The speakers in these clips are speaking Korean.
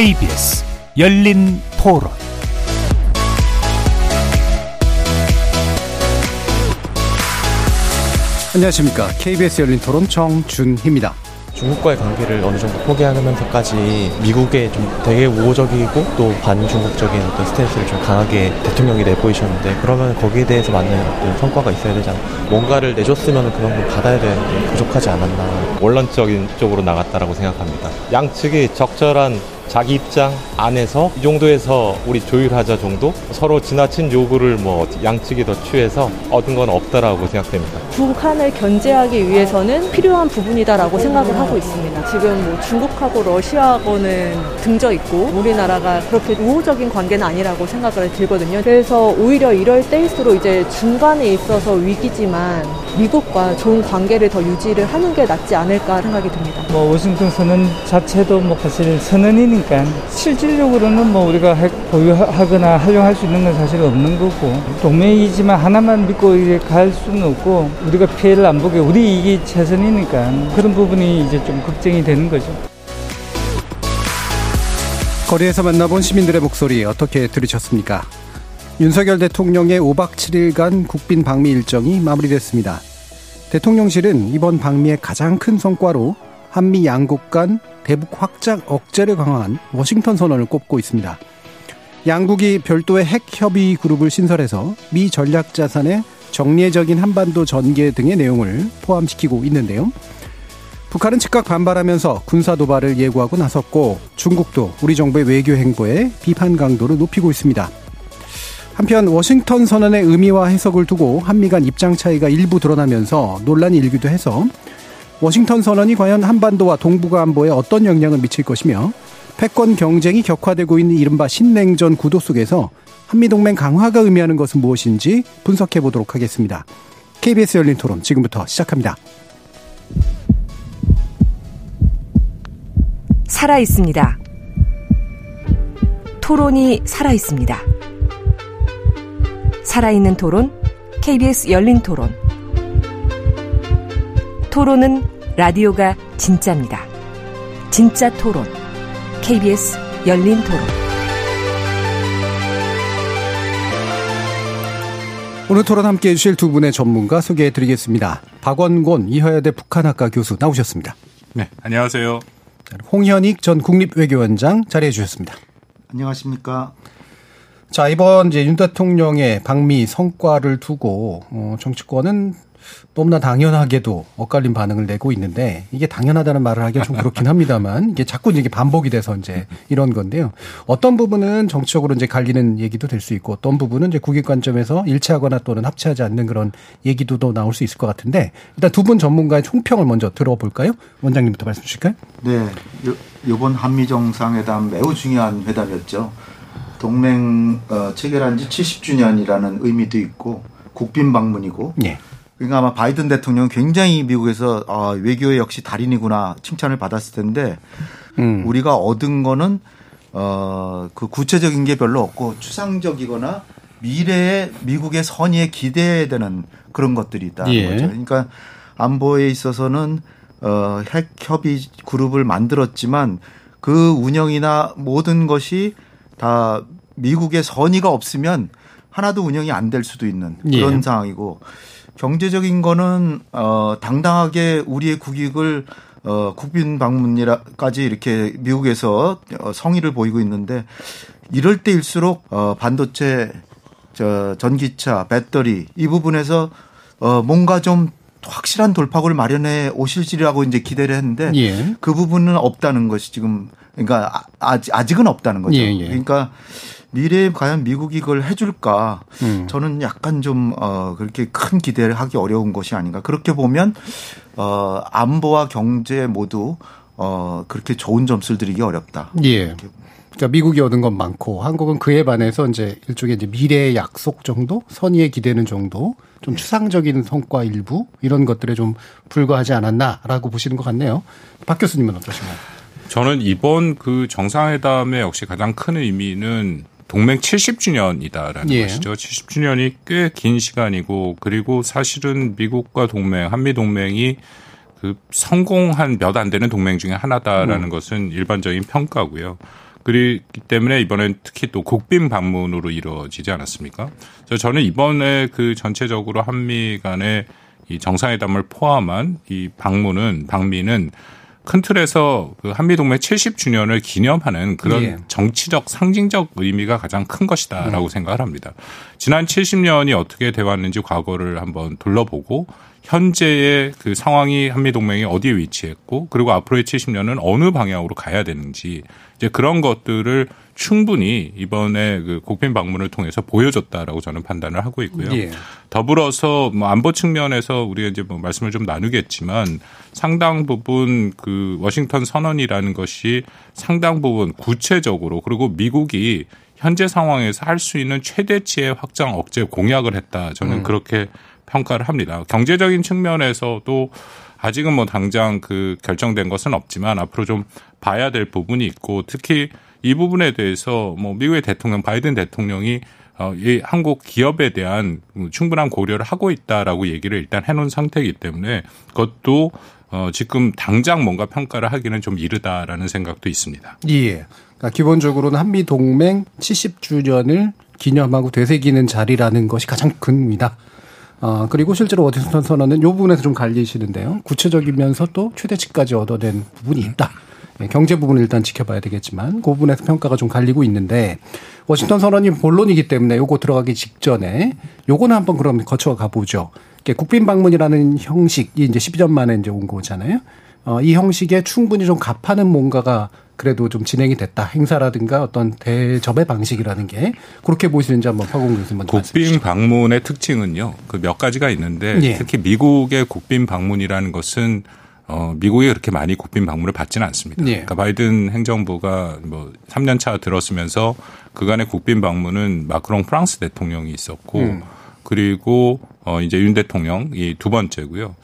KBS 열린 토론 안녕하십니까. KBS 열린 토론 정준희입니다. 중국과의 관계를 어느 정도 포기하면서까지 미국에 좀 되게 우호적이고 또 반중국적인 어떤 스탠스를 좀 강하게 대통령이 내보이셨는데 그러면 거기에 대해서 맞는 어떤 성과가 있어야 되잖아. 뭔가를 내줬으면 그만큼 받아야 되는데 부족하지 않았나. 원론적인 쪽으로 나갔다라고 생각합니다. 양측이 적절한 자기 입장 안에서 이 정도에서 우리 조율하자 정도 서로 지나친 요구를 뭐 양측이 더 취해서 얻은 건 없다라고 생각됩니다. 북한을 견제하기 위해서는 필요한 부분이다라고 생각을 하고 있습니다. 지금 뭐 중국하고 러시아하고는 등져 있고 우리나라가 그렇게 우호적인 관계는 아니라고 생각을 들거든요. 그래서 오히려 이럴 때일수록 이제 중간에 있어서 위기지만 미국과 좋은 관계를 더 유지를 하는 게 낫지 않을까 생각이 듭니다. 뭐 워싱턴 선언 자체도 뭐 사실 선언 이니까 실질적으로는 뭐 우리가 핵 보유하거나 활용할 수 있는 건 사실 없는 거고 동맹이지만 하나만 믿고 이제 갈 수는 없고 우리가 피해를 안 보게 우리 이익이 최선이니까 그런 부분이 이제 좀 걱정이 되는 거죠. 거리에서 만나본 시민들의 목소리 어떻게 들으셨습니까? 윤석열 대통령의 5박 7일간 국빈 방미 일정이 마무리됐습니다. 대통령실은 이번 방미의 가장 큰 성과로 한미 양국 간 대북 확장 억제를 강화한 워싱턴 선언을 꼽고 있습니다. 양국이 별도의 핵 협의 그룹을 신설해서 미 전략 자산의 정례적인 한반도 전개 등의 내용을 포함시키고 있는데요. 북한은 즉각 반발하면서 군사 도발을 예고하고 나섰고 중국도 우리 정부의 외교 행보에 비판 강도를 높이고 있습니다. 한편 워싱턴 선언의 의미와 해석을 두고 한미 간 입장 차이가 일부 드러나면서 논란이 일기도 해서 워싱턴 선언이 과연 한반도와 동북아 안보에 어떤 영향을 미칠 것이며 패권 경쟁이 격화되고 있는 이른바 신냉전 구도 속에서 한미동맹 강화가 의미하는 것은 무엇인지 분석해 보도록 하겠습니다. KBS 열린 토론 지금부터 시작합니다. 살아 있습니다. 토론이 살아 있습니다. 살아있는 토론, KBS 열린 토론. 토론은 라디오가 진짜입니다. 진짜 토론, KBS 열린 토론. 오늘 토론 함께 해주실 두 분의 전문가 소개해 드리겠습니다. 박원곤 이화여대 북한학과 교수 나오셨습니다. 네, 안녕하세요. 홍현익 전 국립외교원장 자리해 주셨습니다. 안녕하십니까. 자, 이번 이제 윤 대통령의 방미 성과를 두고, 어, 정치권은 너무나 당연하게도 엇갈린 반응을 내고 있는데 이게 당연하다는 말을 하기가 좀 그렇긴 합니다만 이게 자꾸 이게 반복이 돼서 이제 이런 건데요. 어떤 부분은 정치적으로 이제 갈리는 얘기도 될 수 있고 어떤 부분은 이제 국익 관점에서 일치하거나 또는 합치하지 않는 그런 얘기도 또 나올 수 있을 것 같은데 일단 두 분 전문가의 총평을 먼저 들어볼까요? 원장님부터 말씀 주실까요? 네. 이번 한미 정상회담 매우 중요한 회담이었죠. 동맹 어, 체결한 지 70주년이라는 의미도 있고 국빈 방문이고 예. 그러니까 아마 바이든 대통령 굉장히 미국에서 아, 외교의 역시 달인이구나 칭찬을 받았을 텐데 음. 우리가 얻은 거는 어, 그 구체적인 게 별로 없고 추상적이거나 미래의 미국의 선의에 기대해야 되는 그런 것들이 있다는 예. 거죠. 그러니까 안보에 있어서는 어, 핵 협의 그룹을 만들었지만 그 운영이나 모든 것이 다 미국의 선의가 없으면 하나도 운영이 안 될 수도 있는 그런 예. 상황이고 경제적인 거는 어 당당하게 우리의 국익을 어 국빈 방문이라까지 이렇게 미국에서 어, 성의를 보이고 있는데 이럴 때일수록 어 반도체 저 전기차, 배터리 이 부분에서 어 뭔가 좀 확실한 돌파구를 마련해 오실지라고 이제 기대를 했는데 예. 그 부분은 없다는 것이 지금 그러니까 아직 아직은 없다는 거죠. 예, 예. 그러니까 미래에 과연 미국이 이걸 해줄까? 음. 저는 약간 좀, 어, 그렇게 큰 기대를 하기 어려운 것이 아닌가. 그렇게 보면, 어, 안보와 경제 모두, 어, 그렇게 좋은 점수를 드리기 어렵다. 예. 그러니까 미국이 얻은 건 많고 한국은 그에 반해서 이제 일종의 이제 미래의 약속 정도, 선의에 기대는 정도, 좀 추상적인 성과 일부 이런 것들에 좀 불과하지 않았나라고 보시는 것 같네요. 박 교수님은 어떠신가요? 저는 이번 그 정상회담의 역시 가장 큰 의미는 동맹 70주년이다라는 예. 것이죠. 70주년이 꽤 긴 시간이고 그리고 사실은 미국과 동맹, 한미 동맹이 그 성공한 몇 안 되는 동맹 중에 하나다라는 음. 것은 일반적인 평가고요. 그렇기 때문에 이번엔 특히 또 국빈 방문으로 이루어지지 않았습니까? 저는 이번에 그 전체적으로 한미 간의 이 정상회담을 포함한 이 방문은 방미는 큰 틀에서 그 한미동맹 70주년을 기념하는 그런 예. 정치적 상징적 의미가 가장 큰 것이다라고 생각을 합니다. 지난 70년이 어떻게 돼 왔는지 과거를 한번 둘러보고 현재의 그 상황이 한미 동맹이 어디에 위치했고 그리고 앞으로의 70년은 어느 방향으로 가야 되는지 이제 그런 것들을 충분히 이번에 그 국빈 방문을 통해서 보여줬다라고 저는 판단을 하고 있고요. 예. 더불어서 뭐 안보 측면에서 우리가 이제 뭐 말씀을 좀 나누겠지만 상당 부분 그 워싱턴 선언이라는 것이 상당 부분 구체적으로 그리고 미국이 현재 상황에서 할 수 있는 최대치의 확장 억제 공약을 했다. 저는 음. 그렇게 평가를 합니다. 경제적인 측면에서도 아직은 뭐 당장 그 결정된 것은 없지만 앞으로 좀 봐야 될 부분이 있고 특히 이 부분에 대해서 뭐 미국의 대통령 바이든 대통령이 어, 이 한국 기업에 대한 충분한 고려를 하고 있다라고 얘기를 일단 해놓은 상태이기 때문에 그것도 어, 지금 당장 뭔가 평가를 하기는 좀 이르다라는 생각도 있습니다. 예. 그러니까 기본적으로는 한미 동맹 70주년을 기념하고 되새기는 자리라는 것이 가장 큽니다. 어, 그리고 실제로 워싱턴 선언은 이 부분에서 좀 갈리시는데요. 구체적이면서 또 최대치까지 얻어낸 부분이 있다. 예, 경제 부분을 일단 지켜봐야 되겠지만 그 부분에서 평가가 좀 갈리고 있는데 워싱턴 선언이 본론이기 때문에 요거 들어가기 직전에 요거는 한번 그럼 거쳐가 보죠. 국빈 방문이라는 형식이 이제 12년 만에 이제 온 거잖아요. 어, 이 형식에 충분히 좀 갑하는 뭔가가 그래도 좀 진행이 됐다. 행사라든가 어떤 대접의 방식이라는 게 그렇게 보시는지 한번 박원 교수님 먼저 국빈. 방문의 특징은요. 그 몇 가지가 있는데 예. 특히 미국의 국빈 방문이라는 것은 어 미국이 그렇게 많이 국빈 방문을 받지는 않습니다. 예. 그러니까 바이든 행정부가 뭐 3년 차 들었으면서 그간의 국빈 방문은 마크롱 프랑스 대통령이 있었고 음. 그리고 어 이제 윤 대통령 이 두 번째고요.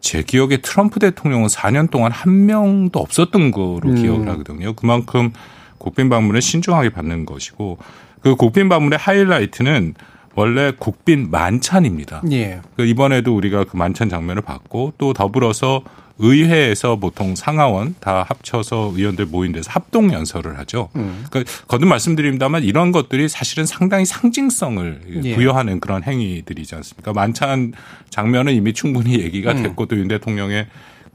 제 기억에 트럼프 대통령은 4년 동안 한 명도 없었던 거로 음. 기억을 하거든요. 그만큼 국빈 방문을 신중하게 받는 것이고 그 국빈 방문의 하이라이트는 원래 국빈 만찬입니다. 예. 그 이번에도 우리가 그 만찬 장면을 봤고 또 더불어서 의회에서 보통 상하원 다 합쳐서 의원들 모인 데서 합동 연설을 하죠. 음. 그러니까 거듭 말씀드립니다만 이런 것들이 사실은 상당히 상징성을 예. 부여하는 그런 행위들이지 않습니까? 만찬 장면은 이미 충분히 얘기가 음. 됐고 또윤 대통령의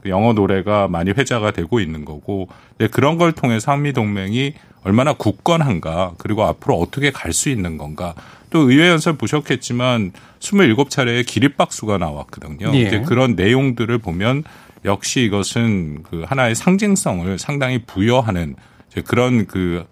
그 영어 노래가 많이 회자가 되고 있는 거고 네, 그런 걸 통해서 한미 동맹이 얼마나 굳건한가 그리고 앞으로 어떻게 갈 수 있는 건가 또 의회 연설 보셨겠지만 27차례의 기립박수가 나왔거든요. 예. 그런 내용들을 보면 역시 이것은 그 하나의 상징성을 상당히 부여하는 그런 그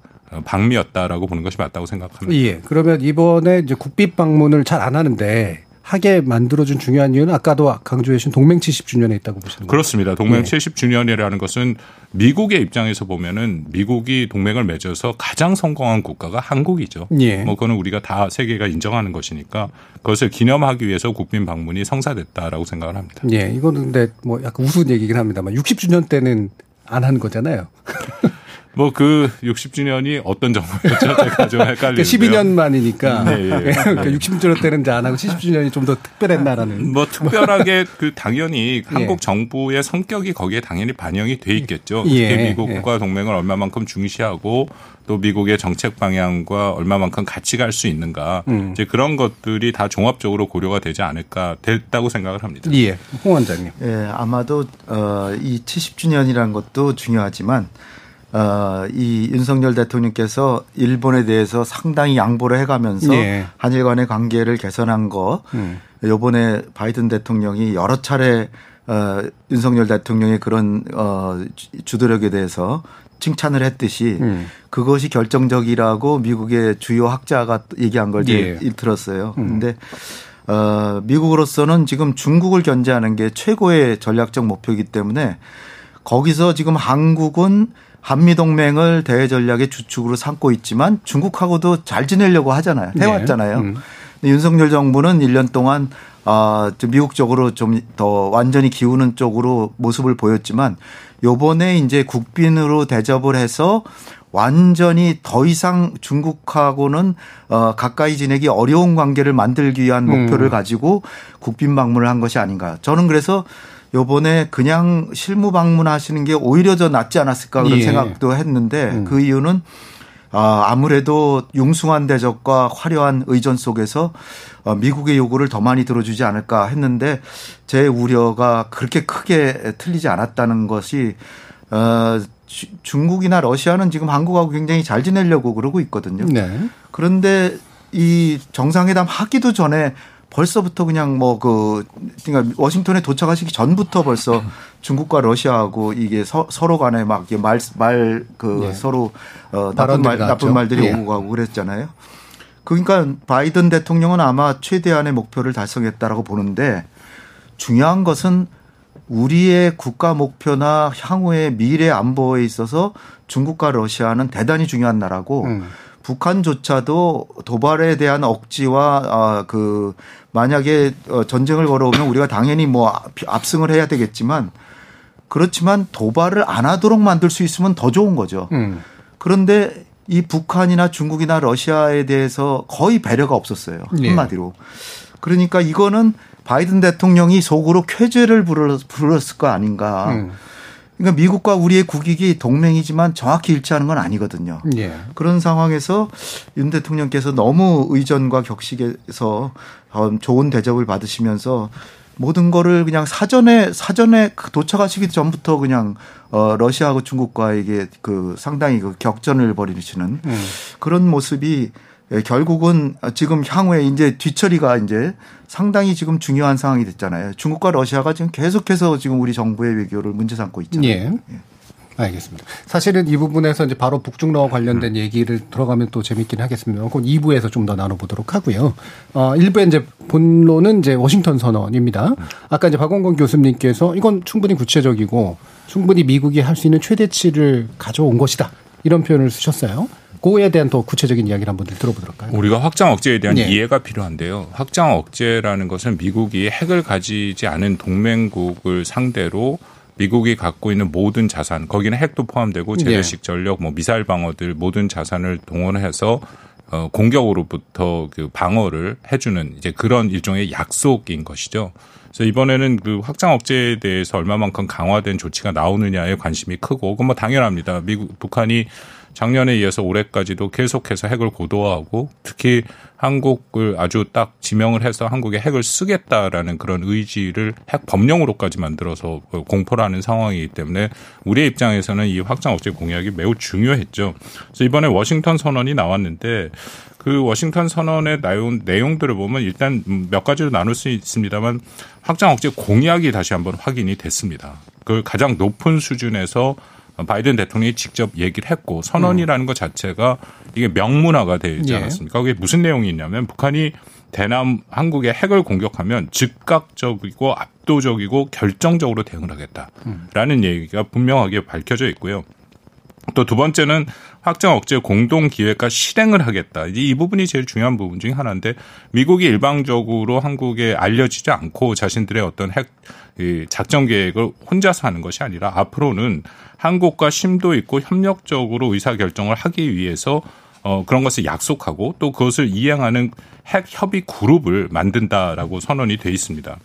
방미였다라고 보는 것이 맞다고 생각합니다. 예. 그러면 이번에 이제 국빈 방문을 잘 안 하는데 하게 만들어준 중요한 이유는 아까도 강조해 주신 동맹 70주년에 있다고 보시는 거예요. 그렇습니다. 동맹 예. 70주년이라는 것은 미국의 입장에서 보면은 미국이 동맹을 맺어서 가장 성공한 국가가 한국이죠. 예. 뭐 그거는 우리가 다 세계가 인정하는 것이니까 그것을 기념하기 위해서 국빈 방문이 성사됐다라고 생각을 합니다. 예. 이거는 근데 뭐 약간 우스운 얘기긴 합니다만 60주년 때는 안 하는 거잖아요. 뭐 그 60주년이 어떤 정도였죠? 제가 좀 그러니까 헷갈리는데요. 12년 만이니까 네, 예. 그러니까 60주년 때는 이제 안 하고 70주년이 좀 더 특별했나라는. 뭐 특별하게 그 당연히 예. 한국 정부의 성격이 거기에 당연히 반영이 돼 있겠죠. 예. 특히 미국과 동맹을 얼마만큼 중시하고 또 미국의 정책 방향과 얼마만큼 같이 갈 수 있는가 음. 이제 그런 것들이 다 종합적으로 고려가 되지 않을까 됐다고 생각을 합니다. 예. 홍 원장님. 예, 아마도 어, 이 70주년이라는 것도 중요하지만 어, 이 윤석열 대통령께서 일본에 대해서 상당히 양보를 해가면서 예. 한일 간의 관계를 개선한 거 음. 요번에 바이든 대통령이 여러 차례 어, 윤석열 대통령의 그런 어, 주- 주도력에 대해서 칭찬을 했듯이 음. 그것이 결정적이라고 미국의 주요 학자가 얘기한 걸 예. 들었어요. 근데 어, 미국으로서는 지금 중국을 견제하는 게 최고의 전략적 목표이기 때문에 거기서 지금 한국은 한미 동맹을 대외 전략의 주축으로 삼고 있지만 중국하고도 잘 지내려고 하잖아요. 해왔잖아요. 네. 음. 근데 윤석열 정부는 1년 동안 아, 좀 미국 쪽으로 좀 더 완전히 기우는 쪽으로 모습을 보였지만 요번에 이제 국빈으로 대접을 해서 완전히 더 이상 중국하고는 어 가까이 지내기 어려운 관계를 만들기 위한 목표를 음. 가지고 국빈 방문을 한 것이 아닌가. 저는 그래서 요번에 그냥 실무 방문하시는 게 오히려 더 낫지 않았을까 그런 예. 생각도 했는데 음. 그 이유는 아, 아무래도 융숭한 대접과 화려한 의전 속에서 어, 미국의 요구를 더 많이 들어주지 않을까 했는데 제 우려가 그렇게 크게 틀리지 않았다는 것이 어, 주- 중국이나 러시아는 지금 한국하고 굉장히 잘 지내려고 그러고 있거든요. 네. 그런데 이 정상회담 하기도 전에 벌써부터 그냥 뭐 그 그러니까 워싱턴에 도착하시기 전부터 벌써 중국과 러시아하고 이게 서, 로 간에 막말그 예. 서로 어 나쁜 말 나왔죠. 나쁜 말들이 예. 오고 가고 그랬잖아요. 그러니까 바이든 대통령은 아마 최대한의 목표를 달성했다라고 보는데 중요한 것은 우리의 국가 목표나 향후의 미래 안보에 있어서 중국과 러시아는 대단히 중요한 나라고 음. 북한조차도 도발에 대한 억지와 아, 그 만약에 어, 전쟁을 걸어오면 우리가 당연히 뭐 앞- 압승을 해야 되겠지만 그렇지만 도발을 안 하도록 만들 수 있으면 더 좋은 거죠. 음. 그런데 이 북한이나 중국이나 러시아에 대해서 거의 배려가 없었어요. 예. 한마디로. 그러니까 이거는 바이든 대통령이 속으로 쾌죄를 부르- 부렸을 거 아닌가. 음. 그러니까 미국과 우리의 국익이 동맹이지만 정확히 일치하는 건 아니거든요. 예. 그런 상황에서 윤 대통령께서 너무 의전과 격식에서 어, 좋은 대접을 받으시면서 모든 거를 그냥 사전에 사전에 그 도착하시기 전부터 그냥 어 러시아하고 중국과에게 그 상당히 그 격전을 벌이시는 음. 그런 모습이 예, 결국은 지금 향후에 이제 뒤처리가 이제 상당히 지금 중요한 상황이 됐잖아요. 중국과 러시아가 지금 계속해서 지금 우리 정부의 외교를 문제 삼고 있잖아요. 예. 알겠습니다. 사실은 이 부분에서 이제 바로 북중러와 관련된 얘기를 들어가면 또 재밌긴 하겠습니다. 그건 2부에서 좀 더 나눠보도록 하고요. 어, 1부에 이제 본론은 이제 워싱턴 선언입니다. 아까 이제 박원건 교수님께서 이건 충분히 구체적이고 충분히 미국이 할 수 있는 최대치를 가져온 것이다. 이런 표현을 쓰셨어요. 그거에 대한 더 구체적인 이야기를 한번 들어보도록 할까요? 우리가 확장 억제에 대한 예. 이해가 필요한데요. 확장 억제라는 것은 미국이 핵을 가지지 않은 동맹국을 상대로 미국이 갖고 있는 모든 자산, 거기는 핵도 포함되고 예. 재래식 전력, 뭐 미사일 방어들 모든 자산을 동원해서 어, 공격으로부터 그 방어를 해주는 이제 그런 일종의 약속인 것이죠. 그래서 이번에는 그 확장 억제에 대해서 얼마만큼 강화된 조치가 나오느냐에 관심이 크고, 그건 뭐 당연합니다. 미국, 북한이 작년에 이어서 올해까지도 계속해서 핵을 고도화하고 특히 한국을 아주 딱 지명을 해서 한국에 핵을 쓰겠다라는 그런 의지를 핵 법령으로까지 만들어서 공포를 하는 상황이기 때문에 우리의 입장에서는 이 확장 억제 공약이 매우 중요했죠. 그래서 이번에 워싱턴 선언이 나왔는데 그 워싱턴 선언의 내용, 내용들을 보면 일단 몇 가지로 나눌 수 있습니다만 확장 억제 공약이 다시 한번 확인이 됐습니다. 그 가장 높은 수준에서 바이든 대통령이 직접 얘기를 했고 선언이라는 것 자체가 이게 명문화가 되지 예. 않았습니까? 그게 무슨 내용이 있냐면 북한이 대남 한국의 핵을 공격하면 즉각적이고 압도적이고 결정적으로 대응을 하겠다라는 얘기가 분명하게 밝혀져 있고요. 또 두 번째는 확장 억제 공동 기획과 실행을 하겠다. 이제 이 부분이 제일 중요한 부분 중에 하나인데 미국이 일방적으로 한국에 알려지지 않고 자신들의 어떤 핵이 작전 계획을 혼자서 하는 것이 아니라 앞으로는 한국과 심도 있고 협력적으로 의사 결정을 하기 위해서 어, 그런 것을 약속하고 또 그것을 이행하는 핵 협의 그룹을 만든다라고 선언이 돼 있습니다.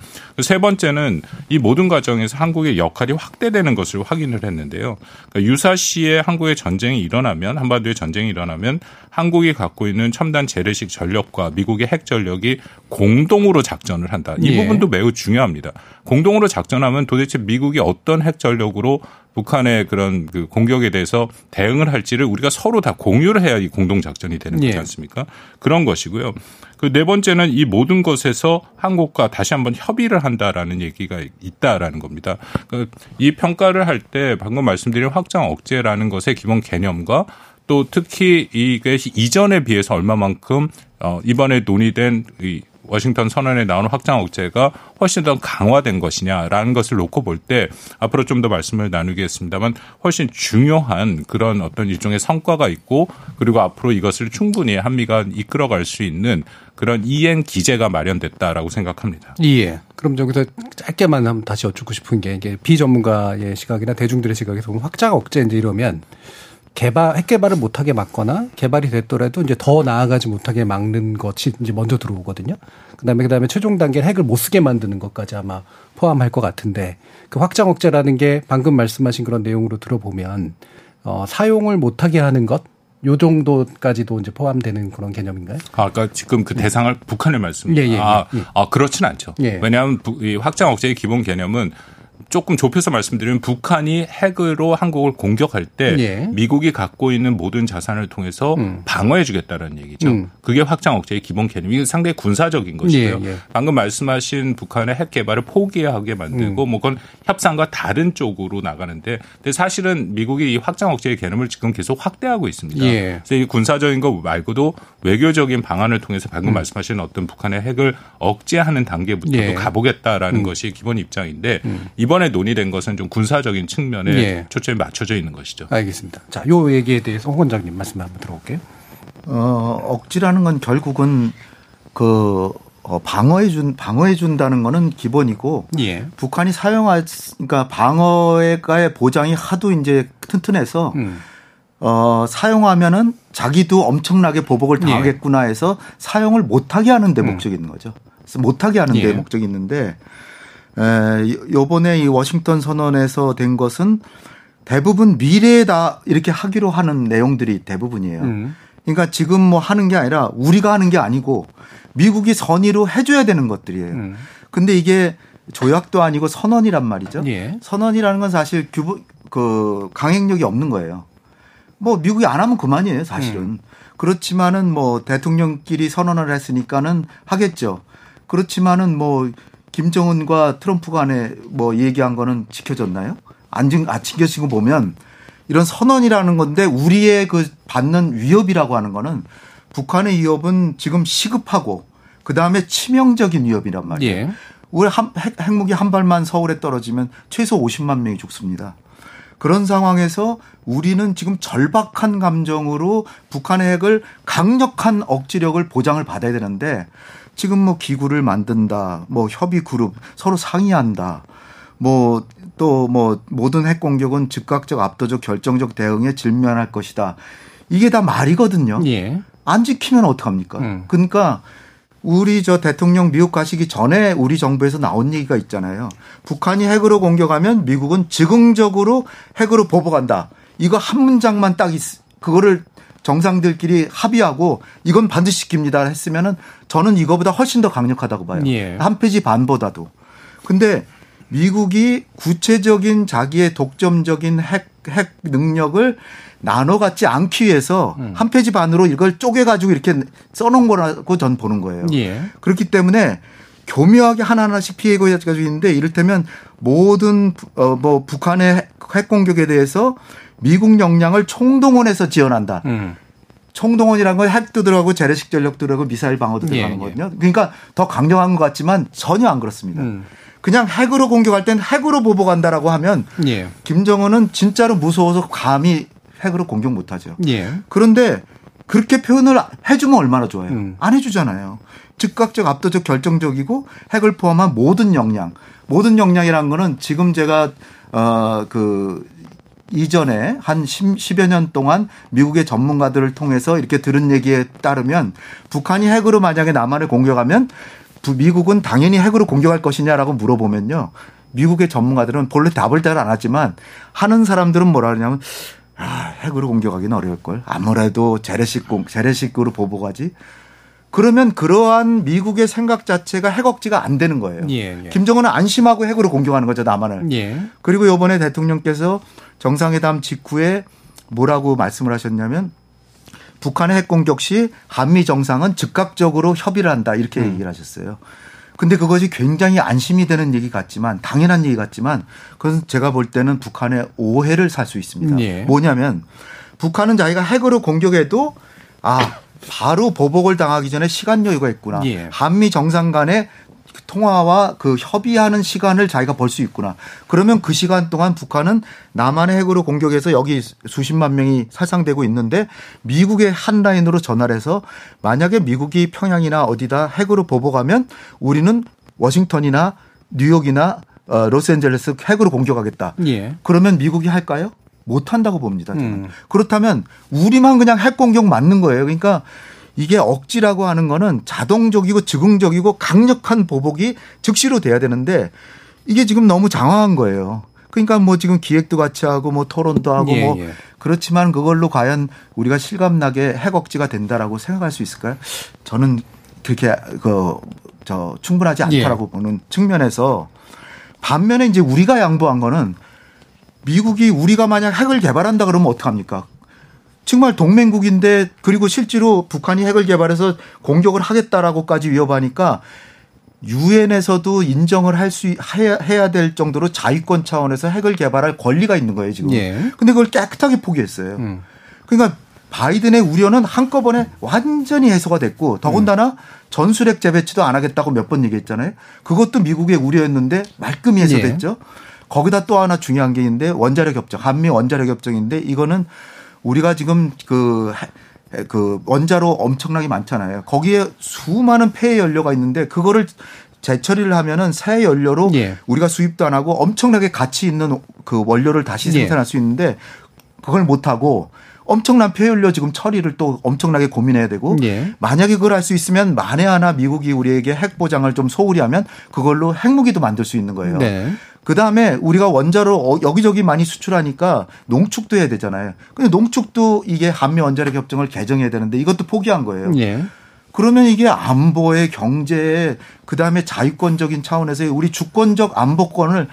세 번째는 이 모든 과정에서 한국의 역할이 확대되는 것을 확인을 했는데요. 그러니까 유사시에 한국의 전쟁이 일어나면 한반도의 전쟁이 일어나면 한국이 갖고 있는 첨단 재래식 전력과 미국의 핵 전력이 공동으로 작전을 한다. 이 예. 부분도 매우 중요합니다. 공동으로 작전하면 도대체 미국이 어떤 핵 전력으로 북한의 그런 그 공격에 대해서 대응을 할지를 우리가 서로 다 공유를 해야 이 공동 작전이 되는 거지 예. 않습니까? 그런 것이고요. 그 네 번째는 이 모든 것에서 한국과 다시 한번 협의를 한다라는 얘기가 있다라는 겁니다. 그이 평가를 할 때 방금 말씀드린 확장 억제라는 것의 기본 개념과 또 특히 이게 이전에 비해서 얼마만큼 어 이번에 논의된 이 워싱턴 선언에 나오는 확장 억제가 훨씬 더 강화된 것이냐라는 것을 놓고 볼 때 앞으로 좀 더 말씀을 나누겠습니다만 훨씬 중요한 그런 어떤 일종의 성과가 있고 그리고 앞으로 이것을 충분히 한미가 이끌어갈 수 있는 그런 이행 기제가 마련됐다라고 생각합니다. 예. 그럼 여기서 짧게만 한번 다시 여쭙고 싶은 게 이게 비전문가의 시각이나 대중들의 시각에서 보면 확장 억제 이제 이러면 개발 핵 개발을 못하게 막거나 개발이 됐더라도 이제 더 나아가지 못하게 막는 것이 이제 먼저 들어오거든요. 그다음에 그다음에 최종 단계 핵을 못 쓰게 만드는 것까지 아마 포함할 것 같은데 그 확장 억제라는 게 방금 말씀하신 그런 내용으로 들어보면 어 사용을 못하게 하는 것. 요 정도까지도 이제 포함되는 그런 개념인가요? 아, 아까 지금 그 대상을 북한을 말씀. 예, 예, 예. 아, 예. 아 그렇진 않죠. 예. 왜냐하면 부- 이 확장 억제의 기본 개념은 조금 좁혀서 말씀드리면 북한이 핵으로 한국을 공격할 때 예. 미국이 갖고 있는 모든 자산을 통해서 방어해 주겠다는 얘기죠. 음. 그게 확장 억제의 기본 개념이 상당히 군사적인 것이고요. 예, 예. 방금 말씀하신 북한의 핵 개발을 포기하게 만들고 음. 뭐 그건 협상과 다른 쪽으로 나가는데 근데 사실은 미국이 이 확장 억제의 개념을 지금 계속 확대하고 있습니다. 예. 그래서 이 군사적인 거 말고도 외교적인 방안을 통해서 음. 방금 말씀하신 어떤 북한의 핵을 억제하는 단계부터도 예. 가보겠다라는 음. 것이 기본 입장인데 이번 에 논의된 것은 좀 군사적인 측면에 예. 초점이 맞춰져 있는 것이죠. 알겠습니다. 자, 요 얘기에 대해서 홍 원장님 말씀 한번 들어볼게요. 어, 억지라는 건 결국은 그 어, 방어해 준 방어해 준다는 거는 기본이고 예. 북한이 사용할 그러니까 방어의 보장이 하도 이제 튼튼해서 음. 어, 사용하면은 자기도 엄청나게 보복을 예. 당하겠구나 해서 사용을 못하게 하는 데 목적이 있는 거죠. 그래서 못하게 하는 데 음. 예. 목적이 있는데 에, 요번에 이 워싱턴 선언에서 된 것은 대부분 미래에다 이렇게 하기로 하는 내용들이 대부분이에요. 음. 그러니까 지금 뭐 하는 게 아니라 우리가 하는 게 아니고 미국이 선의로 해줘야 되는 것들이에요. 음. 근데 이게 조약도 아니고 선언이란 말이죠. 예. 선언이라는 건 사실 규부, 그 강행력이 없는 거예요. 뭐 미국이 안 하면 그만이에요, 사실은. 음. 그렇지만은 뭐 대통령끼리 선언을 했으니까는 하겠죠. 그렇지만은 뭐 김정은과 트럼프 간에 뭐 얘기한 거는 지켜졌나요? 안, 지- 아, 지켜지고 보면 이런 선언이라는 건데 우리의 그 받는 위협이라고 하는 거는 북한의 위협은 지금 시급하고 그 다음에 치명적인 위협이란 말이에요. 예. 우리 한, 핵, 핵무기 한 발만 서울에 떨어지면 최소 50만 명이 죽습니다. 그런 상황에서 우리는 지금 절박한 감정으로 북한의 핵을 강력한 억지력을 보장을 받아야 되는데 지금 뭐 기구를 만든다, 뭐 협의 그룹 서로 상의한다, 뭐또뭐 모든 핵 공격은 즉각적 압도적 결정적 대응에 직면할 것이다. 이게 다 말이거든요. 예. 안 지키면 어떡합니까? 음. 그러니까 우리 저 대통령 미국 가시기 전에 우리 정부에서 나온 얘기가 있잖아요. 북한이 핵으로 공격하면 미국은 즉흥적으로 핵으로 보복한다. 이거 한 문장만 딱 있, 그거를 정상들끼리 합의하고 이건 반드시 지킵니다 했으면은 저는 이거보다 훨씬 더 강력하다고 봐요. 예. 한 페이지 반보다도. 근데 미국이 구체적인 자기의 독점적인 핵, 핵 능력을 나눠 갖지 않기 위해서 음. 한 페이지 반으로 이걸 쪼개가지고 이렇게 써놓은 거라고 전 보는 거예요. 예. 그렇기 때문에 교묘하게 하나하나씩 피해고 가지고 있는데 이를테면 모든 어 뭐 북한의 핵- 핵 공격에 대해서 미국 역량을 총동원해서 지원한다. 음. 총동원이라는 건 핵도 들어가고 재래식 전력도 들어가고 미사일 방어도 예, 들어가는 예. 거거든요. 그러니까 더 강력한 것 같지만 전혀 안 그렇습니다. 음. 그냥 핵으로 공격할 땐 핵으로 보복한다라고 하면 예. 김정은은 진짜로 무서워서 감히 핵으로 공격 못 하죠. 예. 그런데 그렇게 표현을 해주면 얼마나 좋아요. 음. 안 해주잖아요. 즉각적, 압도적, 결정적이고 핵을 포함한 모든 역량. 모든 역량이라는 거는 지금 제가 어그 이전에 한 10, 10 여 년 동안 미국의 전문가들을 통해서 이렇게 들은 얘기에 따르면 북한이 핵으로 만약에 남한을 공격하면 부- 미국은 당연히 핵으로 공격할 것이냐라고 물어보면요. 미국의 전문가들은 본래 답을 잘 안 하지만 하는 사람들은 뭐라 그러냐면 아, 핵으로 공격하기는 어려울 걸. 아무래도 재래식 공 재래식으로 보복하지. 그러면 그러한 미국의 생각 자체가 핵 억지가 안 되는 거예요. 예. 예. 김정은은 안심하고 핵으로 공격하는 거죠 남한을. 예. 그리고 이번에 대통령께서 정상회담 직후에 뭐라고 말씀을 하셨냐면 북한의 핵 공격 시 한미 정상은 즉각적으로 협의를 한다 이렇게 음. 얘기를 하셨어요. 근데 그것이 굉장히 안심이 되는 얘기 같지만 당연한 얘기 같지만 그것은 제가 볼 때는 북한의 오해를 살 수 있습니다. 예. 뭐냐면 북한은 자기가 핵으로 공격해도 아 바로 보복을 당하기 전에 시간 여유가 있구나. 예. 한미 정상 간의 통화와 그 협의하는 시간을 자기가 벌 수 있구나. 그러면 그 시간 동안 북한은 남한의 핵으로 공격해서 여기 수십만 명이 살상되고 있는데 미국의 한 라인으로 전화를 해서 만약에 미국이 평양이나 어디다 핵으로 보복하면 우리는 워싱턴이나 뉴욕이나 어, 로스앤젤레스 핵으로 공격하겠다. 예. 그러면 미국이 할까요? 못 한다고 봅니다. 저는. 음. 그렇다면 우리만 그냥 핵 공격 맞는 거예요. 그러니까 이게 억지라고 하는 거는 자동적이고 즉흥적이고 강력한 보복이 즉시로 돼야 되는데 이게 지금 너무 장황한 거예요. 그러니까 뭐 지금 기획도 같이 하고 뭐 토론도 하고 예, 뭐 예. 그렇지만 그걸로 과연 우리가 실감나게 핵 억지가 된다라고 생각할 수 있을까요? 저는 그렇게 그 저 충분하지 않다라고 예. 보는 측면에서 반면에 이제 우리가 양보한 거는 미국이 우리가 만약 핵을 개발한다 그러면 어떡합니까? 정말 동맹국인데 그리고 실제로 북한이 핵을 개발해서 공격을 하겠다라고까지 위협하니까 유엔에서도 인정을 할 수 해야, 해야 될 정도로 자위권 차원에서 핵을 개발할 권리가 있는 거예요 지금. 예. 근데 그걸 깨끗하게 포기했어요. 음. 그러니까 바이든의 우려는 한꺼번에 완전히 해소가 됐고 더군다나 음. 전술핵 재배치도 안 하겠다고 몇 번 얘기했잖아요. 그것도 미국의 우려였는데 말끔히 해소됐죠. 예. 거기다 또 하나 중요한 게 있는데 원자력 협정, 한미 원자력 협정인데 이거는 우리가 지금 그, 그 원자로 엄청나게 많잖아요. 거기에 수많은 폐해 연료가 있는데 그거를 재처리를 하면은 새 연료로 예. 우리가 수입도 안 하고 엄청나게 가치 있는 그 원료를 다시 예. 생산할 예. 수 있는데 그걸 못 하고 엄청난 폐연료 지금 처리를 또 엄청나게 고민해야 되고 예. 만약에 그걸 할 수 있으면 만에 하나 미국이 우리에게 핵 보장을 좀 소홀히 하면 그걸로 핵무기도 만들 수 있는 거예요. 네. 그 다음에 우리가 원자로 어, 여기저기 많이 수출하니까 농축도 해야 되잖아요. 근데 농축도 이게 한미 원자력 협정을 개정해야 되는데 이것도 포기한 거예요. 예. 그러면 이게 안보의 경제에 그 다음에 자유권적인 차원에서 우리 주권적 안보권을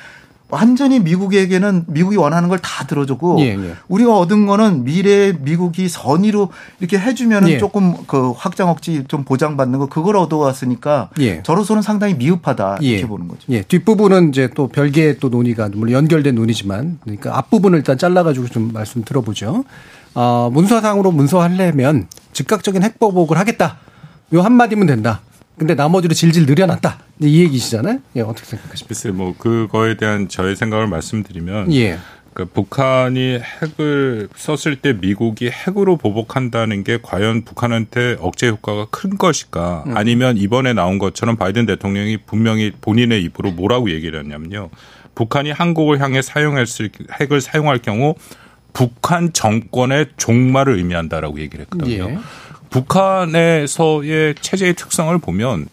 완전히 미국에게는 미국이 원하는 걸 다 들어주고 예, 예. 우리가 얻은 거는 미래 미국이 선의로 이렇게 해주면은 예. 조금 그 확장 억지 좀 보장받는 거 그걸 얻어왔으니까 예. 저로서는 상당히 미흡하다 이렇게 예. 보는 거죠. 예. 뒷부분은 이제 또 별개의 또 논의가 물론 연결된 논의지만 그러니까 앞부분을 일단 잘라가지고 좀 말씀 들어보죠. 어, 문서상으로 문서하려면 즉각적인 핵보복을 하겠다. 요 한마디면 된다. 근데 나머지로 질질 늘여놨다. 이 얘기시잖아요. 예, 어떻게 생각하십니까? 글쎄, 뭐 그거에 대한 저의 생각을 말씀드리면, 예. 그러니까 북한이 핵을 썼을 때 미국이 핵으로 보복한다는 게 과연 북한한테 억제 효과가 큰 것일까? 음. 아니면 이번에 나온 것처럼 바이든 대통령이 분명히 본인의 입으로 뭐라고 얘기를 했냐면요. 북한이 한국을 향해 사용했을 핵을 사용할 경우 북한 정권의 종말을 의미한다라고 얘기를 했거든요. 예. 북한에서의 체제의 특성을 보면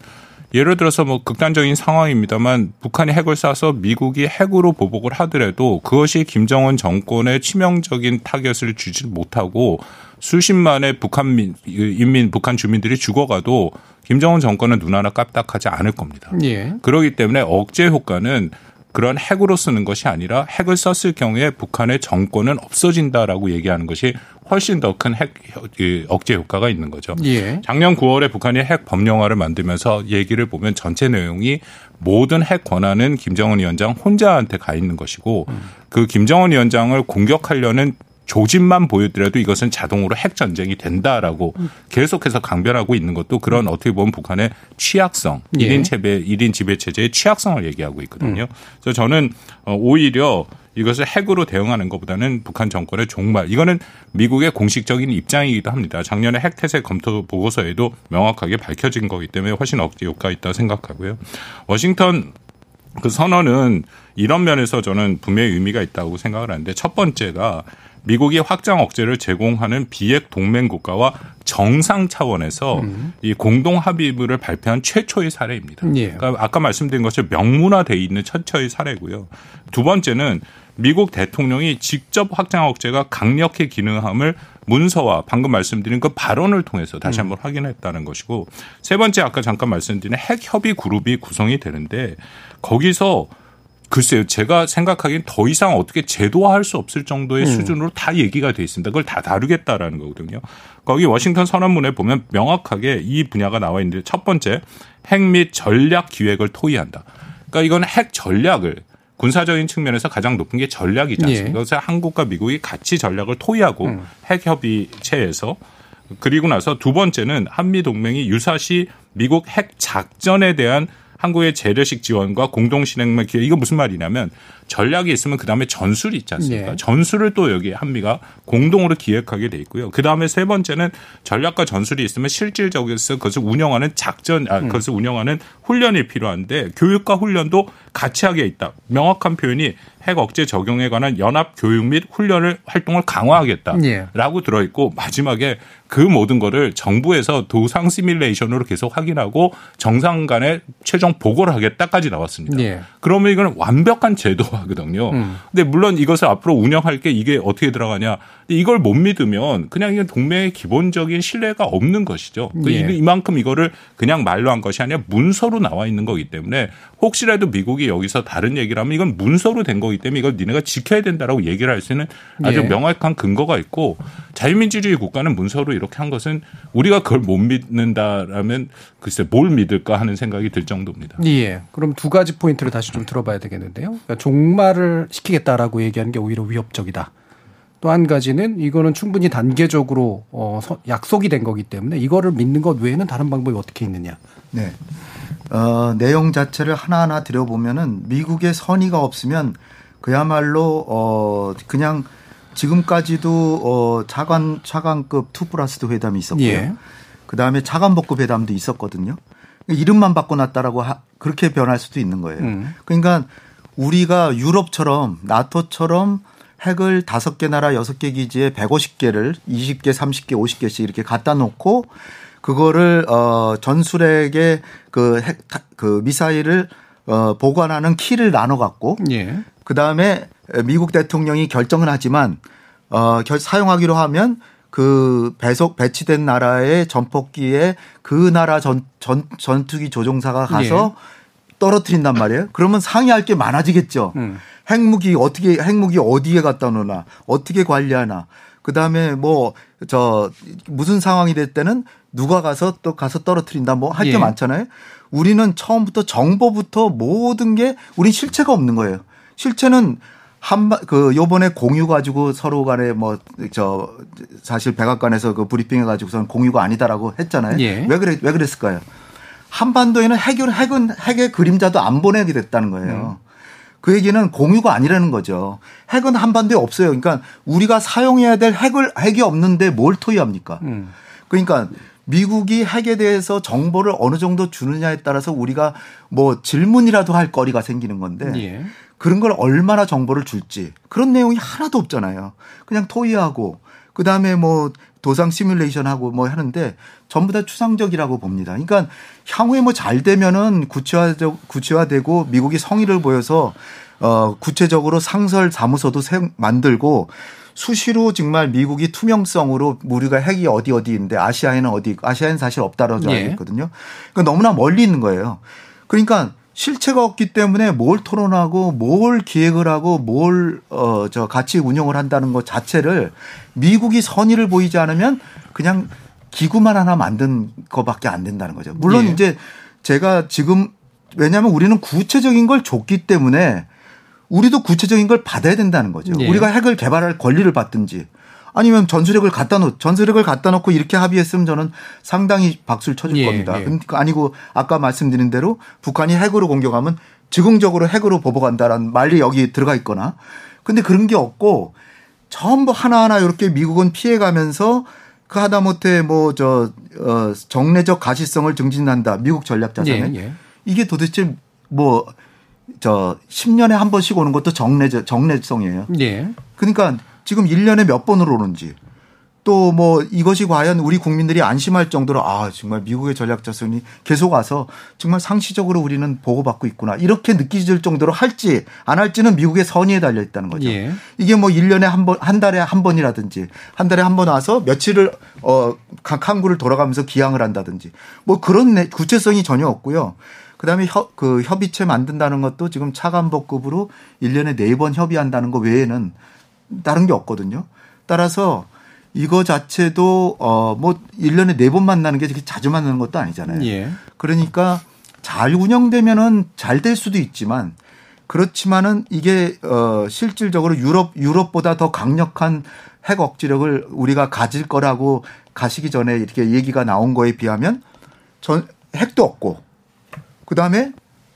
예를 들어서 뭐 극단적인 상황입니다만 북한이 핵을 쏴서 미국이 핵으로 보복을 하더라도 그것이 김정은 정권의 치명적인 타격을 주지 못하고 수십만의 북한 인민 북한 주민들이 죽어가도 김정은 정권은 눈 하나 깜빡하지 않을 겁니다. 예. 그렇기 때문에 억제 효과는 그런 핵으로 쓰는 것이 아니라 핵을 썼을 경우에 북한의 정권은 없어진다라고 얘기하는 것이 훨씬 더 큰 핵 억제 효과가 있는 거죠. 예. 작년 9월에 북한이 핵 법령화를 만들면서 얘기를 보면 전체 내용이 모든 핵 권한은 김정은 위원장 혼자한테 가 있는 것이고 음. 그 김정은 위원장을 공격하려는 조짐만 보여더라도 이것은 자동으로 핵 전쟁이 된다라고 음. 계속해서 강변하고 있는 것도 그런 어떻게 보면 북한의 취약성, 예. 1인 체배, 1인 지배 체제의 취약성을 얘기하고 있거든요. 음. 그래서 저는 어, 오히려 이것을 핵으로 대응하는 것보다는 북한 정권의 종말. 이거는 미국의 공식적인 입장이기도 합니다. 작년에 핵 태세 검토 보고서에도 명확하게 밝혀진 거기 때문에 훨씬 억제 효과가 있다고 생각하고요. 워싱턴 그 선언은 이런 면에서 저는 분명히 의미가 있다고 생각을 하는데 첫 번째가 미국이 확장 억제를 제공하는 비핵 동맹 국가와 정상 차원에서 음. 이 공동 합의문을 발표한 최초의 사례입니다. 예. 그러니까 아까 말씀드린 것처럼 명문화돼 있는 최초의 사례고요. 두 번째는 미국 대통령이 직접 확장 억제가 강력히 기능함을 문서와 방금 말씀드린 그 발언을 통해서 다시 음. 한번 음. 확인했다는 것이고 세 번째 아까 잠깐 말씀드린 핵 협의 그룹이 구성이 되는데 거기서 글쎄요, 제가 생각하기엔 더 이상 어떻게 제도화할 수 없을 정도의 음. 수준으로 다 얘기가 돼 있습니다. 그걸 다 다루겠다라는 거거든요. 거기 워싱턴 선언문에 보면 명확하게 이 분야가 나와 있는데 첫 번째 핵 및 전략 기획을 토의한다. 그러니까 이건 핵 전략을 군사적인 측면에서 가장 높은 게 전략이지 않습니까? 예. 그래서 한국과 미국이 같이 전략을 토의하고 음. 핵 협의체에서 그리고 나서 두 번째는 한미 동맹이 유사시 미국 핵 작전에 대한 한국의 재래식 지원과 공동 실행만 이거 무슨 말이냐면 전략이 있으면 그 다음에 전술이 있지 않습니까? 예. 전술을 또 여기 한미가 공동으로 기획하게 돼 있고요. 그 다음에 세 번째는 전략과 전술이 있으면 실질적으로 그것을 운영하는 작전 아 그것을 운영하는 훈련이 필요한데 교육과 훈련도 같이 하게 있다. 명확한 표현이 핵 억제 적용에 관한 연합 교육 및 훈련을 활동을 강화하겠다라고 예. 들어 있고 마지막에 그 모든 거를 정부에서 도상 시뮬레이션으로 계속 확인하고 정상 간에 최종 보고를 하겠다까지 나왔습니다. 예. 그러면 이거는 완벽한 제도화거든요. 음. 근데 물론 이것을 앞으로 운영할 게 이게 어떻게 들어가냐. 이걸 못 믿으면 그냥 이건 동맹의 기본적인 신뢰가 없는 것이죠. 그 예. 이- 이만큼 이거를 그냥 말로 한 것이 아니라 문서로 나와 있는 거기 때문에 혹시라도 미국이 여기서 다른 얘기를 하면 이건 문서로 된 거기 때문에 이걸 니네가 지켜야 된다라고 얘기를 할 수 있는 아주 예. 명확한 근거가 있고 자유민주주의 국가는 문서로 이렇게 한 것은 우리가 그걸 못 믿는다라면 글쎄 뭘 믿을까 하는 생각이 들 정도입니다. 예. 그럼 두 가지 포인트를 다시 좀 들어봐야 되겠는데요. 그러니까 종말을 시키겠다라고 얘기하는 게 오히려 위협적이다. 또 한 가지는 이거는 충분히 단계적으로 어, 서- 약속이 된 거기 때문에 이거를 믿는 것 외에는 다른 방법이 어떻게 있느냐. 네. 어, 내용 자체를 하나하나 들여보면은 미국의 선의가 없으면 그야말로 어 그냥 지금까지도 어 차관 차관급 two plus two 회담이 있었고요. 예. 그다음에 차관보급 회담도 있었거든요. 이름만 바꿔놨다라고 하- 그렇게 변할 수도 있는 거예요. 음. 그러니까 우리가 유럽처럼 나토처럼 핵을 다섯 개 나라 여섯 개 기지에 150개를 20개, 30개, 50개씩 이렇게 갖다 놓고 그거를 어 전술핵의 그 핵 그 미사일을 어 보관하는 키를 나눠 갖고 예. 그다음에 미국 대통령이 결정을 하지만 어 결, 사용하기로 하면 그 배속 배치된 나라의 전폭기에 그 나라 전, 전 전투기 조종사가 가서 떨어뜨린단 말이에요. 그러면 상의할 게 많아지겠죠. 음. 핵무기 어떻게 핵무기 어디에 갖다 놓나 어떻게 관리하나 그다음에 뭐 저 무슨 상황이 될 때는 누가 가서 또 가서 떨어뜨린다 뭐 할게 예. 많잖아요. 우리는 처음부터 정보부터 모든 게 우린 실체가 없는 거예요. 실체는 한바 그 요번에 공유 가지고 서로 간에 뭐 저 사실 백악관에서 그 브리핑해 가지고선 공유가 아니다라고 했잖아요. 예. 왜 그래 왜 그랬을까요? 한반도에는 핵을 핵은 핵의 그림자도 안 보내게 됐다는 거예요. 그 얘기는 공유가 아니라는 거죠. 핵은 한반도에 없어요. 그러니까 우리가 사용해야 될 핵을 핵이 없는데 뭘 토의합니까? 음. 그러니까 미국이 핵에 대해서 정보를 어느 정도 주느냐에 따라서 우리가 뭐 질문이라도 할 거리가 생기는 건데 예. 그런 걸 얼마나 정보를 줄지 그런 내용이 하나도 없잖아요. 그냥 토의하고 그 다음에 뭐 도상 시뮬레이션 하고 뭐 하는데 전부 다 추상적이라고 봅니다. 그러니까 향후에 뭐 잘 되면은 구체화 구체화되고 미국이 성의를 보여서 어 구체적으로 상설 사무소도 세, 만들고 수시로 정말 미국이 투명성으로 우리가 핵이 어디 어디인데 아시아에는 어디 아시아에는 사실 없다라고 예. 알고 있거든요. 그러니까 너무나 멀리 있는 거예요. 그러니까 실체가 없기 때문에 뭘 토론하고 뭘 기획을 하고 뭘 어 저 같이 운영을 한다는 것 자체를 미국이 선의를 보이지 않으면 그냥 기구만 하나 만든 거밖에 안 된다는 거죠. 물론 예. 이제 제가 지금 왜냐하면 우리는 구체적인 걸 줬기 때문에 우리도 구체적인 걸 받아야 된다는 거죠. 예. 우리가 핵을 개발할 권리를 받든지 아니면 전술핵을 갖다 놓 전술핵을 갖다 놓고 이렇게 합의했으면 저는 상당히 박수를 쳐줄 예, 겁니다. 예. 근데 아니고 아까 말씀드린 대로 북한이 핵으로 공격하면 즉흥적으로 핵으로 보복한다라는 말이 여기 들어가 있거나 근데 그런 게 없고 전부 하나하나 이렇게 미국은 피해가면서 그 하다못해 뭐 저 어, 정례적 가시성을 증진한다. 미국 전략 자산에 예, 예. 이게 도대체 뭐 저 10년에 한 번씩 오는 것도 정례 정례성이에요. 예. 그러니까 지금 1년에 몇 번으로 오는지 또 뭐 이것이 과연 우리 국민들이 안심할 정도로 아 정말 미국의 전략 자산이 계속 와서 정말 상시적으로 우리는 보고받고 있구나 이렇게 느끼질 정도로 할지 안 할지는 미국의 선의에 달려 있다는 거죠. 예. 이게 뭐 1년에 한 번, 한 달에 한 번이라든지 한 달에 한 번 와서 며칠을 어, 각 항구를 돌아가면서 기항을 한다든지 뭐 그런 내- 구체성이 전혀 없고요. 그 다음에 협, 그 협의체 만든다는 것도 지금 차관복급으로 1년에 네번 협의한다는 거 외에는 다른 게 없거든요. 따라서 이거 자체도 어뭐 1년에 네 번 만나는 게 그렇게 자주 만나는 것도 아니잖아요. 예. 그러니까 잘 운영되면은 잘 될 수도 있지만 그렇지만은 이게 어 실질적으로 유럽 유럽보다 더 강력한 핵 억지력을 우리가 가질 거라고 가시기 전에 이렇게 얘기가 나온 거에 비하면 전 핵도 없고 그다음에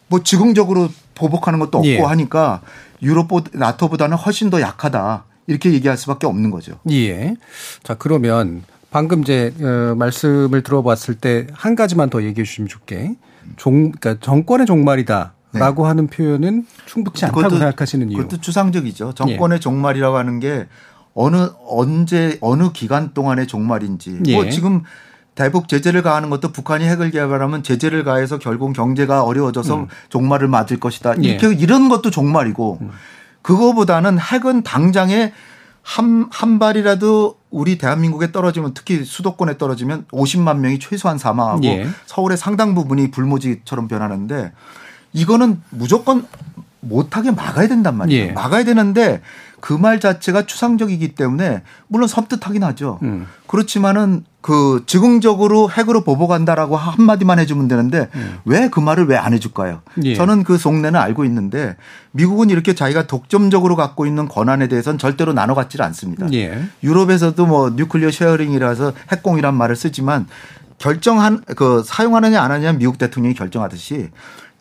뭐 즉흥적으로 보복하는 것도 없고 예. 하니까 유럽 나토보다는 훨씬 더 약하다 이렇게 얘기할 수밖에 없는 거죠. 예. 자 그러면 방금 이제 어, 말씀을 들어봤을 때 한 가지만 더 얘기해 주시면 좋게 종 그러니까 정권의 종말이다 라고 하는 표현은 충분치 않다고 네. 그것도- 생각하시는 이유. 그것도 추상적이죠. 예. 정권의 종말이라고 하는 게 어느 언제 어느 기간 동안의 종말인지. 예. 뭐 지금 대북 제재를 가하는 것도 북한이 핵을 개발하면 제재를 가해서 결국 경제가 어려워져서 종말을 맞을 것이다. 음. 예. 음. 이렇게 이런 것도 종말이고 그거보다는 핵은 당장에 한, 한 발이라도 우리 대한민국에 떨어지면 특히 수도권에 떨어지면 50만 명이 최소한 사망하고 예. 서울의 상당 부분이 불모지처럼 변하는데 이거는 무조건 못하게 막아야 된단 말이에요. 예. 막아야 되는데 그 말 자체가 추상적이기 때문에 물론 섬뜩하긴 하죠. 음. 그렇지만은 그 즉흥적으로 핵으로 보복한다라고 한마디만 해주면 되는데 왜그 말을 왜 안 해줄까요? 음. 예. 저는 그 속내는 알고 있는데 미국은 이렇게 자기가 독점적으로 갖고 있는 권한에 대해서는 절대로 나눠 갖지를 않습니다. 예. 유럽에서도 뭐 nuclear sharing이라서 핵공유란 말을 쓰지만 결정한 그 사용하느냐 안 하느냐 미국 대통령이 결정하듯이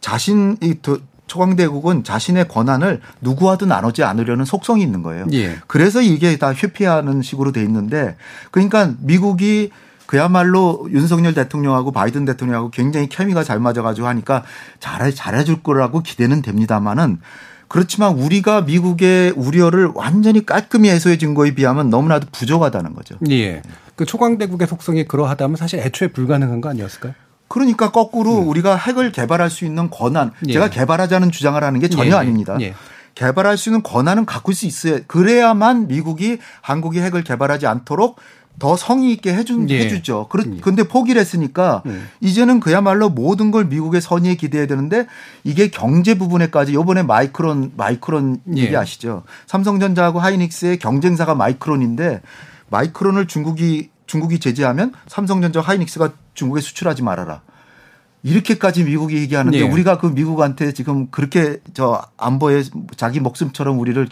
자신이 도- 초강대국은 자신의 권한을 누구와도 나누지 않으려는 속성이 있는 거예요. 예. 그래서 이게 다 회피하는 식으로 돼 있는데 그러니까 미국이 그야말로 윤석열 대통령하고 바이든 대통령하고 굉장히 케미가 잘 맞아가지고 하니까 잘해 잘해줄 거라고 기대는 됩니다만은 그렇지만 우리가 미국의 우려를 완전히 깔끔히 해소해 준 거에 비하면 너무나도 부족하다는 거죠. 예. 그 초강대국의 속성이 그러하다면 사실 애초에 불가능한 거 아니었을까요? 그러니까 거꾸로 우리가 핵을 개발할 수 있는 권한, 예. 제가 개발하자는 주장을 하는 게 전혀 예, 예. 아닙니다. 예. 개발할 수 있는 권한은 갖고 수 있어야 그래야만 미국이 한국이 핵을 개발하지 않도록 더 성의 있게 해준 예. 해주죠. 그런데 포기를 했으니까 이제는 그야말로 모든 걸 미국의 선의에 기대해야 되는데 이게 경제 부분에까지 요번에 마이크론 마이크론 예. 얘기 아시죠? 삼성전자하고 하이닉스의 경쟁사가 마이크론인데 마이크론을 중국이 중국이 제재하면 삼성전자 하이닉스가 중국에 수출하지 말아라. 이렇게까지 미국이 얘기하는데 예. 우리가 그 미국한테 지금 그렇게 저 안보에 자기 목숨처럼 우리를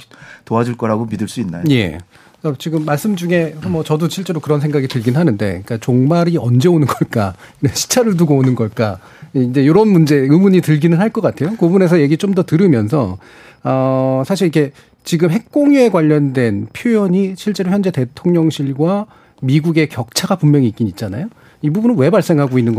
도와줄 거라고 믿을 수 있나요? 예. 그래서 지금 말씀 중에 뭐 저도 실제로 그런 생각이 들긴 하는데, 그러니까 종말이 언제 오는 걸까, 시차를 두고 오는 걸까, 이제 이런 문제 의문이 들기는 할 것 같아요. 그 부분에서 얘기 좀 더 들으면서 어 사실 이게 지금 핵공유에 관련된 표현이 실제로 현재 대통령실과 미국의 격차가 분명히 있긴 있잖아요. 이 부분은 왜 발생하고 있는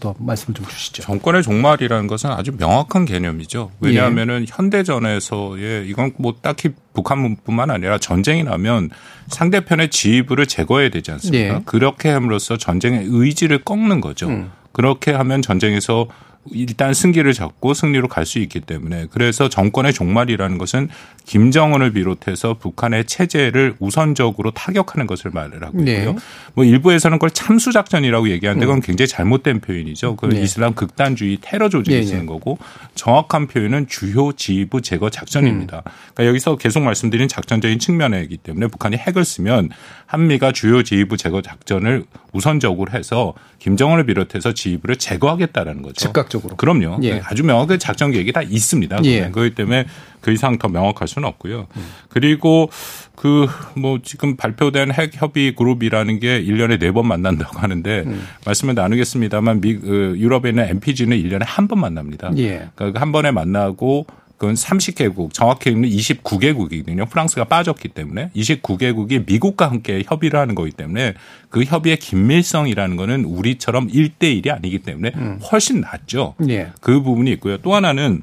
더 말씀을 좀 주시죠. 정권의 종말이라는 것은 아주 명확한 개념이죠. 왜냐하면은 현대전에서의 이건 뭐 딱히 북한뿐만 아니라 전쟁이 나면 상대편의 지휘부를 제거해야 되지 않습니까? 예. 그렇게 함으로써 전쟁의 의지를 꺾는 거죠. 그렇게 하면 전쟁에서 일단 승기를 잡고 승리로 갈 수 있기 때문에 그래서 정권의 종말이라는 것은 김정은을 비롯해서 북한의 체제를 우선적으로 타격하는 것을 말을 하고 있고요. 네. 뭐 일부에서는 그걸 참수 작전이라고 얘기하는데 그건 굉장히 잘못된 표현이죠. 그 네. 이슬람 극단주의 테러 조직이 예, 예. 쓰는 거고 정확한 표현은 주요 지휘부 제거 작전입니다. 그러니까 여기서 계속 말씀드린 작전적인 측면이기 때문에 북한이 핵을 쓰면 한미가 주요 지휘부 제거 작전을 우선적으로 해서 김정은을 비롯해서 지휘부를 제거하겠다라는 거죠. 즉각적으로. 그럼요. 예. 아주 명확하게 작전 계획이 다 있습니다. 예. 그렇기 때문에 그 이상 더 명확할 수는 없고요. 그리고 그 뭐 지금 발표된 핵 협의 그룹이라는 게 1년에 네번 만난다고 하는데 음. 말씀을 나누겠습니다만 미, 그 유럽에 있는 MPG는 1년에 한 번 만납니다. 예. 그러니까 한 번에 만나고 그건 30개국, 정확히는 29개국이거든요. 프랑스가 빠졌기 때문에 29개국이 미국과 함께 협의를 하는 거기 때문에 그 협의의 긴밀성이라는 거는 우리처럼 1대1이 아니기 때문에 훨씬 낫죠. 예. 그 부분이 있고요. 또 하나는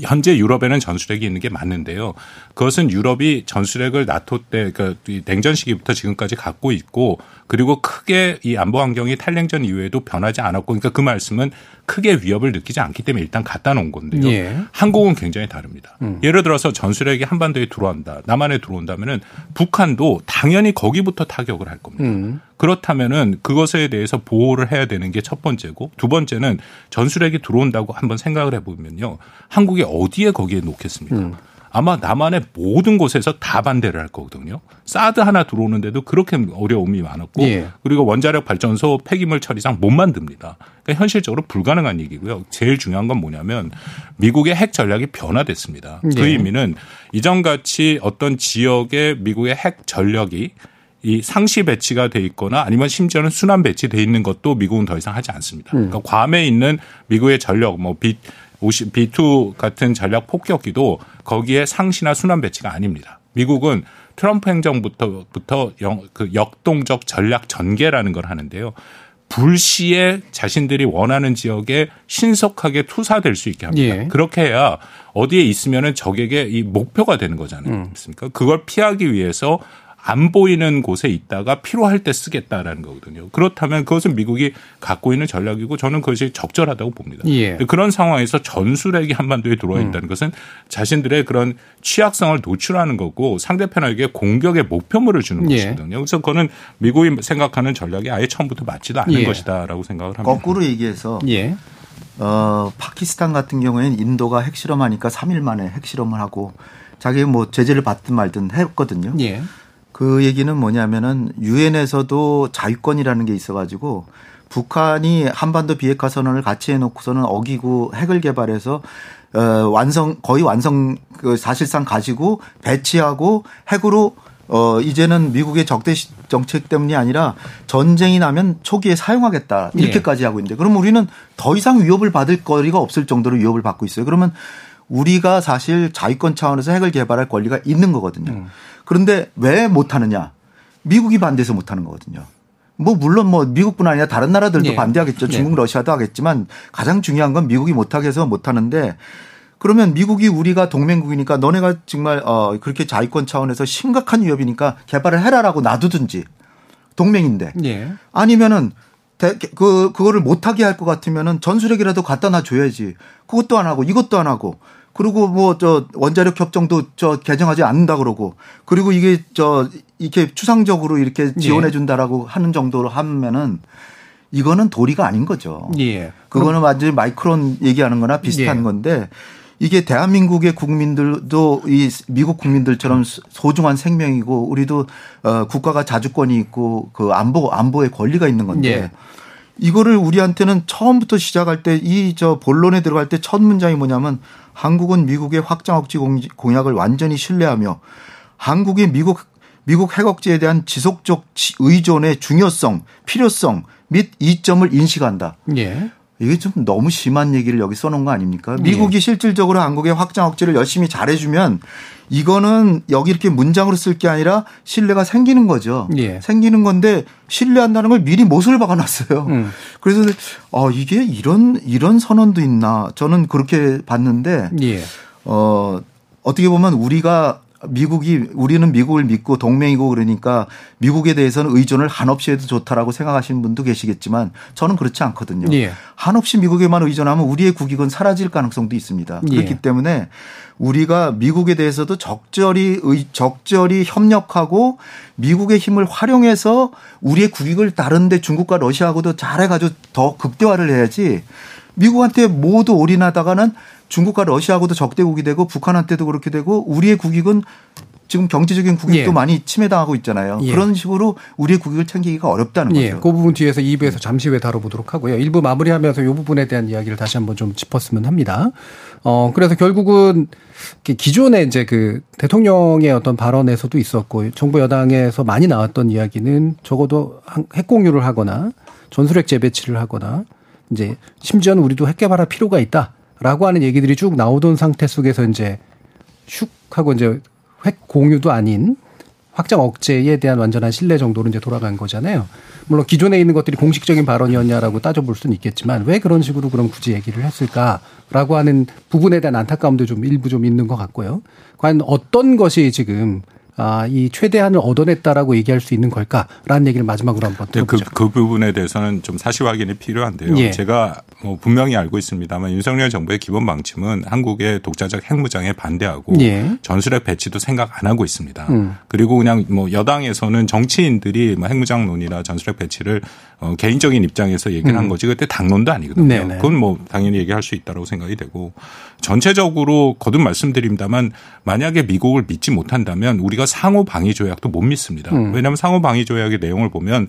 현재 유럽에는 전술핵이 있는 게 맞는데요. 그것은 유럽이 전술핵을 나토 때, 그러니까 이 냉전 시기부터 지금까지 갖고 있고 그리고 크게 이 안보 환경이 탈냉전 이후에도 변하지 않았고 그러니까 그 말씀은 크게 위협을 느끼지 않기 때문에 일단 갖다 놓은 건데요. 예. 한국은 굉장히 다릅니다. 예를 들어서 전술핵이 한반도에 들어온다, 남한에 들어온다면은 북한도 당연히 거기부터 타격을 할 겁니다. 음. 그렇다면은 그것에 대해서 보호를 해야 되는 게 첫 번째고 두 번째는 전술핵이 들어온다고 한번 생각을 해보면요. 한국이 어디에 거기에 놓겠습니까? 음. 아마 남한의 모든 곳에서 다 반대를 할 거거든요. 사드 하나 들어오는데도 그렇게 어려움이 많았고 예. 그리고 원자력 발전소 폐기물 처리장 못 만듭니다. 그러니까 현실적으로 불가능한 얘기고요. 제일 중요한 건 뭐냐면 미국의 핵 전략이 변화됐습니다. 그 예. 의미는 이전같이 어떤 지역의 미국의 핵 전력이 이 상시 배치가 돼 있거나 아니면 심지어는 순환 배치돼 있는 것도 미국은 더 이상 하지 않습니다. 그러니까 괌에 있는 미국의 전력 뭐 B, 52 B2 같은 전략 폭격기도 거기에 상시나 순환 배치가 아닙니다. 미국은 트럼프 행정부터부터 영, 그 역동적 전략 전개라는 걸 하는데요. 불시에 자신들이 원하는 지역에 신속하게 투사될 수 있게 합니다. 예. 그렇게 해야 어디에 있으면은 적에게 이 목표가 되는 거잖아요. 음. 그렇습니까? 그걸 피하기 위해서 안 보이는 곳에 있다가 필요할 때 쓰겠다라는 거거든요. 그렇다면 그것은 미국이 갖고 있는 전략이고 저는 그것이 적절하다고 봅니다. 예. 그런 상황에서 전술핵이 한반도에 들어와 음. 있다는 것은 자신들의 그런 취약성을 노출하는 거고 상대편에게 공격의 목표물을 주는 예. 것이거든요. 그래서 그거는 미국이 생각하는 전략이 아예 처음부터 맞지도 않는 예. 것이다라고 생각을 합니다. 거꾸로 얘기해서 예. 어, 파키스탄 같은 경우에는 인도가 핵실험하니까 3일 만에 핵실험을 하고 자기 뭐 제재를 받든 말든 했거든요. 예. 그 얘기는 뭐냐면은 유엔에서도 자유권이라는 게 있어가지고 북한이 한반도 비핵화 선언을 같이 해놓고서는 어기고 핵을 개발해서 어 완성 거의 완성 그 사실상 가지고 배치하고 핵으로 어 이제는 미국의 적대 시- 정책 때문이 아니라 전쟁이 나면 초기에 사용하겠다 이렇게까지 하고 있는데 그럼 우리는 더 이상 위협을 받을 거리가 없을 정도로 위협을 받고 있어요. 그러면 우리가 사실 자위권 차원에서 핵을 개발할 권리가 있는 거거든요. 그런데 왜 못하느냐? 미국이 반대해서 못하는 거거든요. 뭐 물론 뭐 미국뿐 아니라 다른 나라들도 예. 반대하겠죠. 중국, 네. 러시아도 하겠지만 가장 중요한 건 미국이 못하게 해서 못하는데 그러면 미국이 우리가 동맹국이니까 너네가 정말 어 그렇게 자위권 차원에서 심각한 위협이니까 개발을 해라라고 놔두든지 동맹인데 예. 아니면은 대- 그 그거를 못하게 할 것 같으면은 전술핵이라도 갖다 놔줘야지. 그것도 안 하고 이것도 안 하고 그리고 뭐 저 원자력 협정도 저 개정하지 않는다 그러고 그리고 이게 저 이렇게 추상적으로 이렇게 지원해 준다라고 하는 정도로 하면은 이거는 도리가 아닌 거죠. 예. 그거는 완전히 마이크론 얘기하는 거나 비슷한 예. 건데 이게 대한민국의 국민들도 이 미국 국민들처럼 소중한 생명이고 우리도 어 국가가 자주권이 있고 그 안보 안보의 권리가 있는 건데 예. 이거를 우리한테는 처음부터 시작할 때 이 저 본론에 들어갈 때 첫 문장이 뭐냐면 한국은 미국의 확장 억지 공- 공약을 완전히 신뢰하며 한국이 미국 미국 핵 억제에 대한 지속적 지- 의존의 중요성, 필요성 및 이점을 인식한다. 예. 이게 좀 너무 심한 얘기를 여기 써놓은 거 아닙니까? 미국이 실질적으로 한국의 확장 억제를 열심히 잘해주면 이거는 여기 이렇게 문장으로 쓸 게 아니라 신뢰가 생기는 거죠. 예. 생기는 건데 신뢰한다는 걸 미리 못을 박아놨어요. 음. 그래서 어 이게 이런 이런 선언도 있나 저는 그렇게 봤는데 예. 어 어떻게 보면 우리가 미국이 우리는 미국을 믿고 동맹이고 그러니까 미국에 대해서는 의존을 한없이 해도 좋다라고 생각하시는 분도 계시겠지만 저는 그렇지 않거든요. 예. 한없이 미국에만 의존하면 우리의 국익은 사라질 가능성도 있습니다. 예. 그렇기 때문에 우리가 미국에 대해서도 적절히 의, 적절히 협력하고 미국의 힘을 활용해서 우리의 국익을 다른데 중국과 러시아하고도 잘해가지고 더 극대화를 해야지 미국한테 모두 올인하다가는 중국과 러시아하고도 적대국이 되고 북한한테도 그렇게 되고 우리의 국익은 지금 경제적인 국익도 예. 많이 침해당하고 있잖아요. 예. 그런 식으로 우리의 국익을 챙기기가 어렵다는 예, 거죠. 그 부분 뒤에서 2부에서 잠시 후에 다뤄보도록 하고요. 1부 마무리하면서 이 부분에 대한 이야기를 다시 한번 좀 짚었으면 합니다. 어, 그래서 결국은 기존에 이제 그 대통령의 어떤 발언에서도 있었고 정부 여당에서 많이 나왔던 이야기는 적어도 한- 핵 공유를 하거나 전술핵 재배치를 하거나 이제 심지어는 우리도 핵 개발할 필요가 있다라고 하는 얘기들이 쭉 나오던 상태 속에서 이제 슉 하고 이제 핵 공유도 아닌 확장 억제에 대한 완전한 신뢰 정도로 이제 돌아간 거잖아요. 물론 기존에 있는 것들이 공식적인 발언이었냐라고 따져볼 수는 있겠지만 왜 그런 식으로 그럼 굳이 얘기를 했을까라고 하는 부분에 대한 안타까움도 좀 일부 좀 있는 것 같고요. 과연 어떤 것이 지금 아, 이 최대한을 얻어냈다라고 얘기할 수 있는 걸까라는 얘기를 마지막으로 한번 네, 그, 들어보죠. 그 부분에 대해서는 좀 사실 확인이 필요한데요. 예. 제가 뭐 분명히 알고 있습니다만 윤석열 정부의 기본 방침은 한국의 독자적 핵무장에 반대하고 예. 전술핵 배치도 생각 안 하고 있습니다. 음. 그리고 그냥 뭐 여당에서는 정치인들이 뭐 핵무장론이나 전술핵 배치를 어, 개인적인 입장에서 얘기를 한 음. 거지 그때 당론도 아니거든요. 네네. 그건 뭐 당연히 얘기할 수 있다고 생각이 되고 전체적으로 거듭 말씀드립니다만 만약에 미국을 믿지 못한다면 우리가 상호 방위 조약도 못 믿습니다. 음. 왜냐하면 상호 방위 조약의 내용을 보면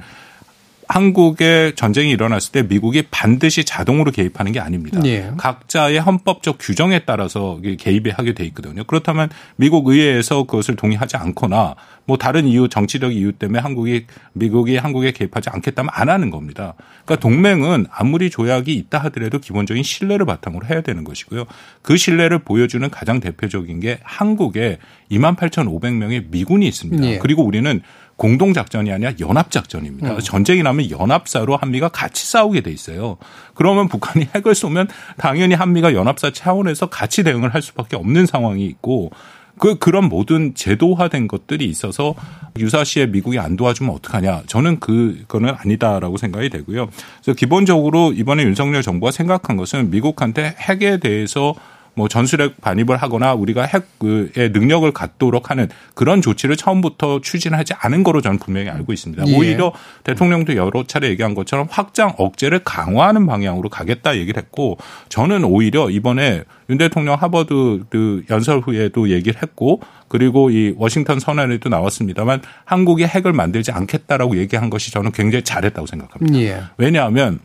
한국에 전쟁이 일어났을 때 미국이 반드시 자동으로 개입하는 게 아닙니다. 예. 각자의 헌법적 규정에 따라서 개입이 하게 돼 있거든요. 그렇다면 미국 의회에서 그것을 동의하지 않거나 뭐 다른 이유 정치적 이유 때문에 한국이 미국이 한국에 개입하지 않겠다면 안 하는 겁니다. 그러니까 동맹은 아무리 조약이 있다 하더라도 기본적인 신뢰를 바탕으로 해야 되는 것이고요. 그 신뢰를 보여주는 가장 대표적인 게 한국에 28,500명의 미군이 있습니다. 예. 그리고 우리는 공동 작전이 아니라 연합 작전입니다. 음. 전쟁이 나면 연합사로 한미가 같이 싸우게 돼 있어요. 그러면 북한이 핵을 쏘면 당연히 한미가 연합사 차원에서 같이 대응을 할 수밖에 없는 상황이 있고 그 그런 모든 제도화된 것들이 있어서 유사시에 미국이 안 도와주면 어떡하냐? 저는 그거는 아니다라고 생각이 되고요. 그래서 기본적으로 이번에 윤석열 정부가 생각한 것은 미국한테 핵에 대해서 뭐 전술핵 반입을 하거나 우리가 핵의 능력을 갖도록 하는 그런 조치를 처음부터 추진하지 않은 거로 저는 분명히 알고 있습니다. 예. 오히려 대통령도 여러 차례 얘기한 것처럼 확장 억제를 강화하는 방향으로 가겠다 얘기를 했고 저는 오히려 이번에 윤 대통령 하버드 그 연설 후에도 얘기를 했고 그리고 이 워싱턴 선언에도 나왔습니다만 한국이 핵을 만들지 않겠다라고 얘기한 것이 저는 굉장히 잘했다고 생각합니다. 예. 왜냐하면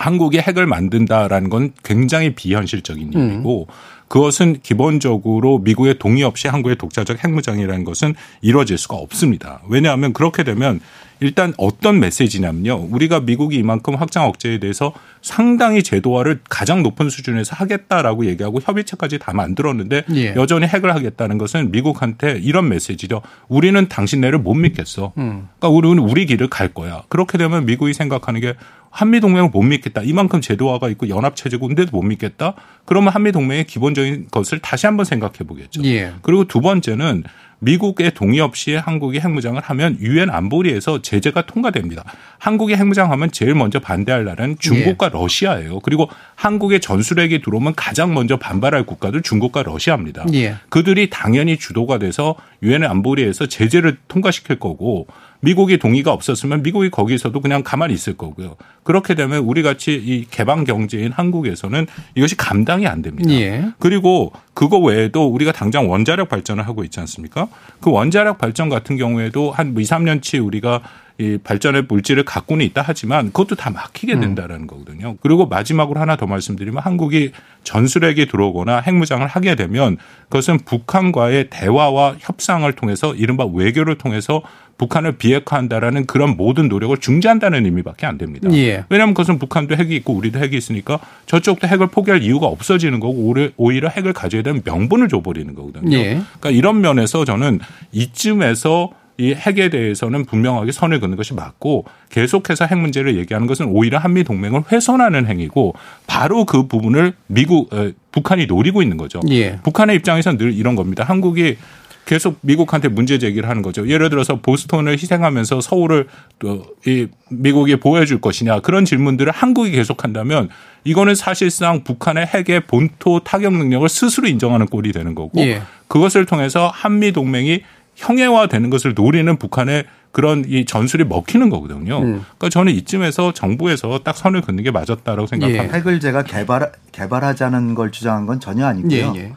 한국이 핵을 만든다라는 건 굉장히 비현실적인 일이고 그것은 기본적으로 미국의 동의 없이 한국의 독자적 핵무장이라는 것은 이루어질 수가 없습니다. 왜냐하면 그렇게 되면 일단 어떤 메시지냐면요. 우리가 미국이 이만큼 확장 억제에 대해서 상당히 제도화를 가장 높은 수준에서 하겠다라고 얘기하고 협의체까지 다 만들었는데 예. 여전히 핵을 하겠다는 것은 미국한테 이런 메시지죠. 우리는 당신네를 못 믿겠어. 음. 그러니까 우리는 우리 길을 갈 거야. 그렇게 되면 미국이 생각하는 게 한미 동맹을 못 믿겠다. 이만큼 제도화가 있고 연합 체제고 근데도 못 믿겠다. 그러면 한미 동맹의 기본적인 것을 다시 한번 생각해 보겠죠. 예. 그리고 두 번째는 미국의 동의 없이 한국이 핵무장을 하면 유엔 안보리에서 제재가 통과됩니다. 한국이 핵무장하면 제일 먼저 반대할 나라는 중국과 러시아예요. 그리고 한국의 전술핵이 들어오면 가장 먼저 반발할 국가도 중국과 러시아입니다. 예. 그들이 당연히 주도가 돼서 유엔 안보리에서 제재를 통과시킬 거고 미국이 동의가 없었으면 미국이 거기서도 그냥 가만히 있을 거고요. 그렇게 되면 우리 같이 이 개방 경제인 한국에서는 이것이 감당이 안 됩니다. 예. 그리고 그거 외에도 우리가 당장 원자력 발전을 하고 있지 않습니까? 그 원자력 발전 같은 경우에도 한 2, 3년치 우리가 이 발전의 물질을 갖고는 있다 하지만 그것도 다 막히게 음. 된다라는 거거든요. 그리고 마지막으로 하나 더 말씀드리면 한국이 전술핵이 들어오거나 핵무장을 하게 되면 그것은 북한과의 대화와 협상을 통해서 이른바 외교를 통해서 북한을 비핵화한다라는 그런 모든 노력을 중지한다는 의미밖에 안 됩니다. 예. 왜냐하면 그것은 북한도 핵이 있고 우리도 핵이 있으니까 저쪽도 핵을 포기할 이유가 없어지는 거고 오히려- 핵을 가져야 되는 명분을 줘버리는 거거든요. 예. 그러니까 이런 면에서 저는 이쯤에서 이 핵에 대해서는 분명하게 선을 긋는 것이 맞고 계속해서 핵 문제를 얘기하는 것은 오히려 한미 동맹을 훼손하는 행위고 바로 그 부분을 미국 에, 북한이 노리고 있는 거죠. 예. 북한의 입장에서는 늘 이런 겁니다. 한국이 계속 미국한테 문제 제기를 하는 거죠. 예를 들어서 보스턴을 희생하면서 서울을 또이 미국이 보호해 줄 것이냐 그런 질문들을 한국이 계속한다면 이거는 사실상 북한의 핵의 본토 타격 능력을 스스로 인정하는 꼴이 되는 거고 예. 그것을 통해서 한미 동맹이 형해화되는 것을 노리는 북한의 그런 이 전술이 먹히는 거거든요. 음. 그러니까 저는 이쯤에서 정부에서 딱 선을 긋는 게 맞았다라고 생각합니다. 핵을 제가 개발 개발하자는 걸 주장한 건 전혀 아니고요. 예, 예.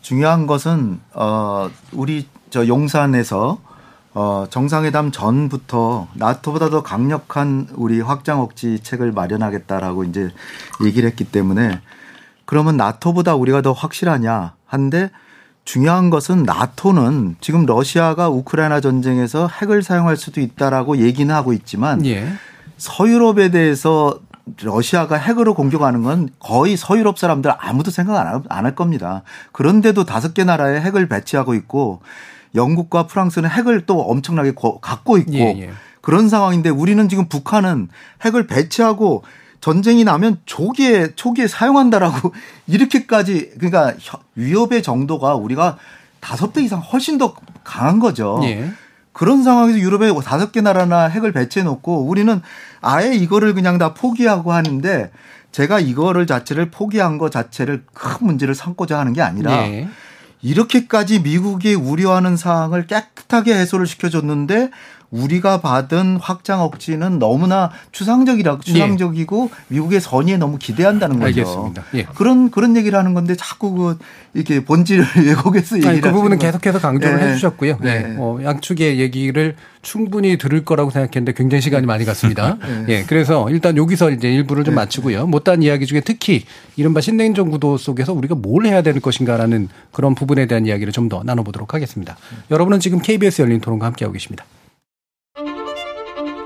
중요한 것은 어 우리 저 용산에서 어 정상회담 전부터 나토보다 더 강력한 우리 확장 억지 책을 마련하겠다라고 이제 얘기를 했기 때문에 그러면 나토보다 우리가 더 확실하냐 한데 중요한 것은 나토는 지금 러시아가 우크라이나 전쟁에서 핵을 사용할 수도 있다라고 얘기는 하고 있지만 예. 서유럽에 대해서 러시아가 핵으로 공격하는 건 거의 서유럽 사람들 아무도 생각 안 할 겁니다. 그런데도 다섯 개 나라에 핵을 배치하고 있고 영국과 프랑스는 핵을 또 엄청나게 고- 갖고 있고 예, 예. 그런 상황인데 우리는 지금 북한은 핵을 배치하고 전쟁이 나면 초기에 초기에 사용한다라고 이렇게까지 그러니까 혀- 위협의 정도가 우리가 다섯 배 이상 훨씬 더 강한 거죠. 예. 그런 상황에서 유럽에 다섯 개 나라나 핵을 배치해 놓고 우리는 아예 이거를 그냥 다 포기하고 하는데 제가 이거를 자체를 포기한 것 자체를 큰 문제를 삼고자 하는 게 아니라 예. 이렇게까지 미국이 우려하는 사항을 깨끗하게 해소를 시켜줬는데 우리가 받은 확장 억지는 너무나 추상적이라 예. 추상적이고 미국의 선의에 너무 기대한다는 거죠. 알겠습니다. 예. 그런 그런 얘기를 하는 건데 자꾸 그 이렇게 본질을 왜곡해서 얘기를 그 부분은 계속해서 강조를 네. 해주셨고요. 네. 네. 어, 양측의 얘기를 충분히 들을 거라고 생각했는데 굉장히 시간이 많이 갔습니다. 네. 예. 그래서 일단 여기서 이제 일부를 좀 마치고요. 못다한 이야기 중에 특히 이른바 신냉전 구도 속에서 우리가 뭘 해야 될 것인가라는 그런 부분에 대한 이야기를 좀 더 나눠보도록 하겠습니다. 여러분은 지금 KBS 열린 토론과 함께하고 계십니다.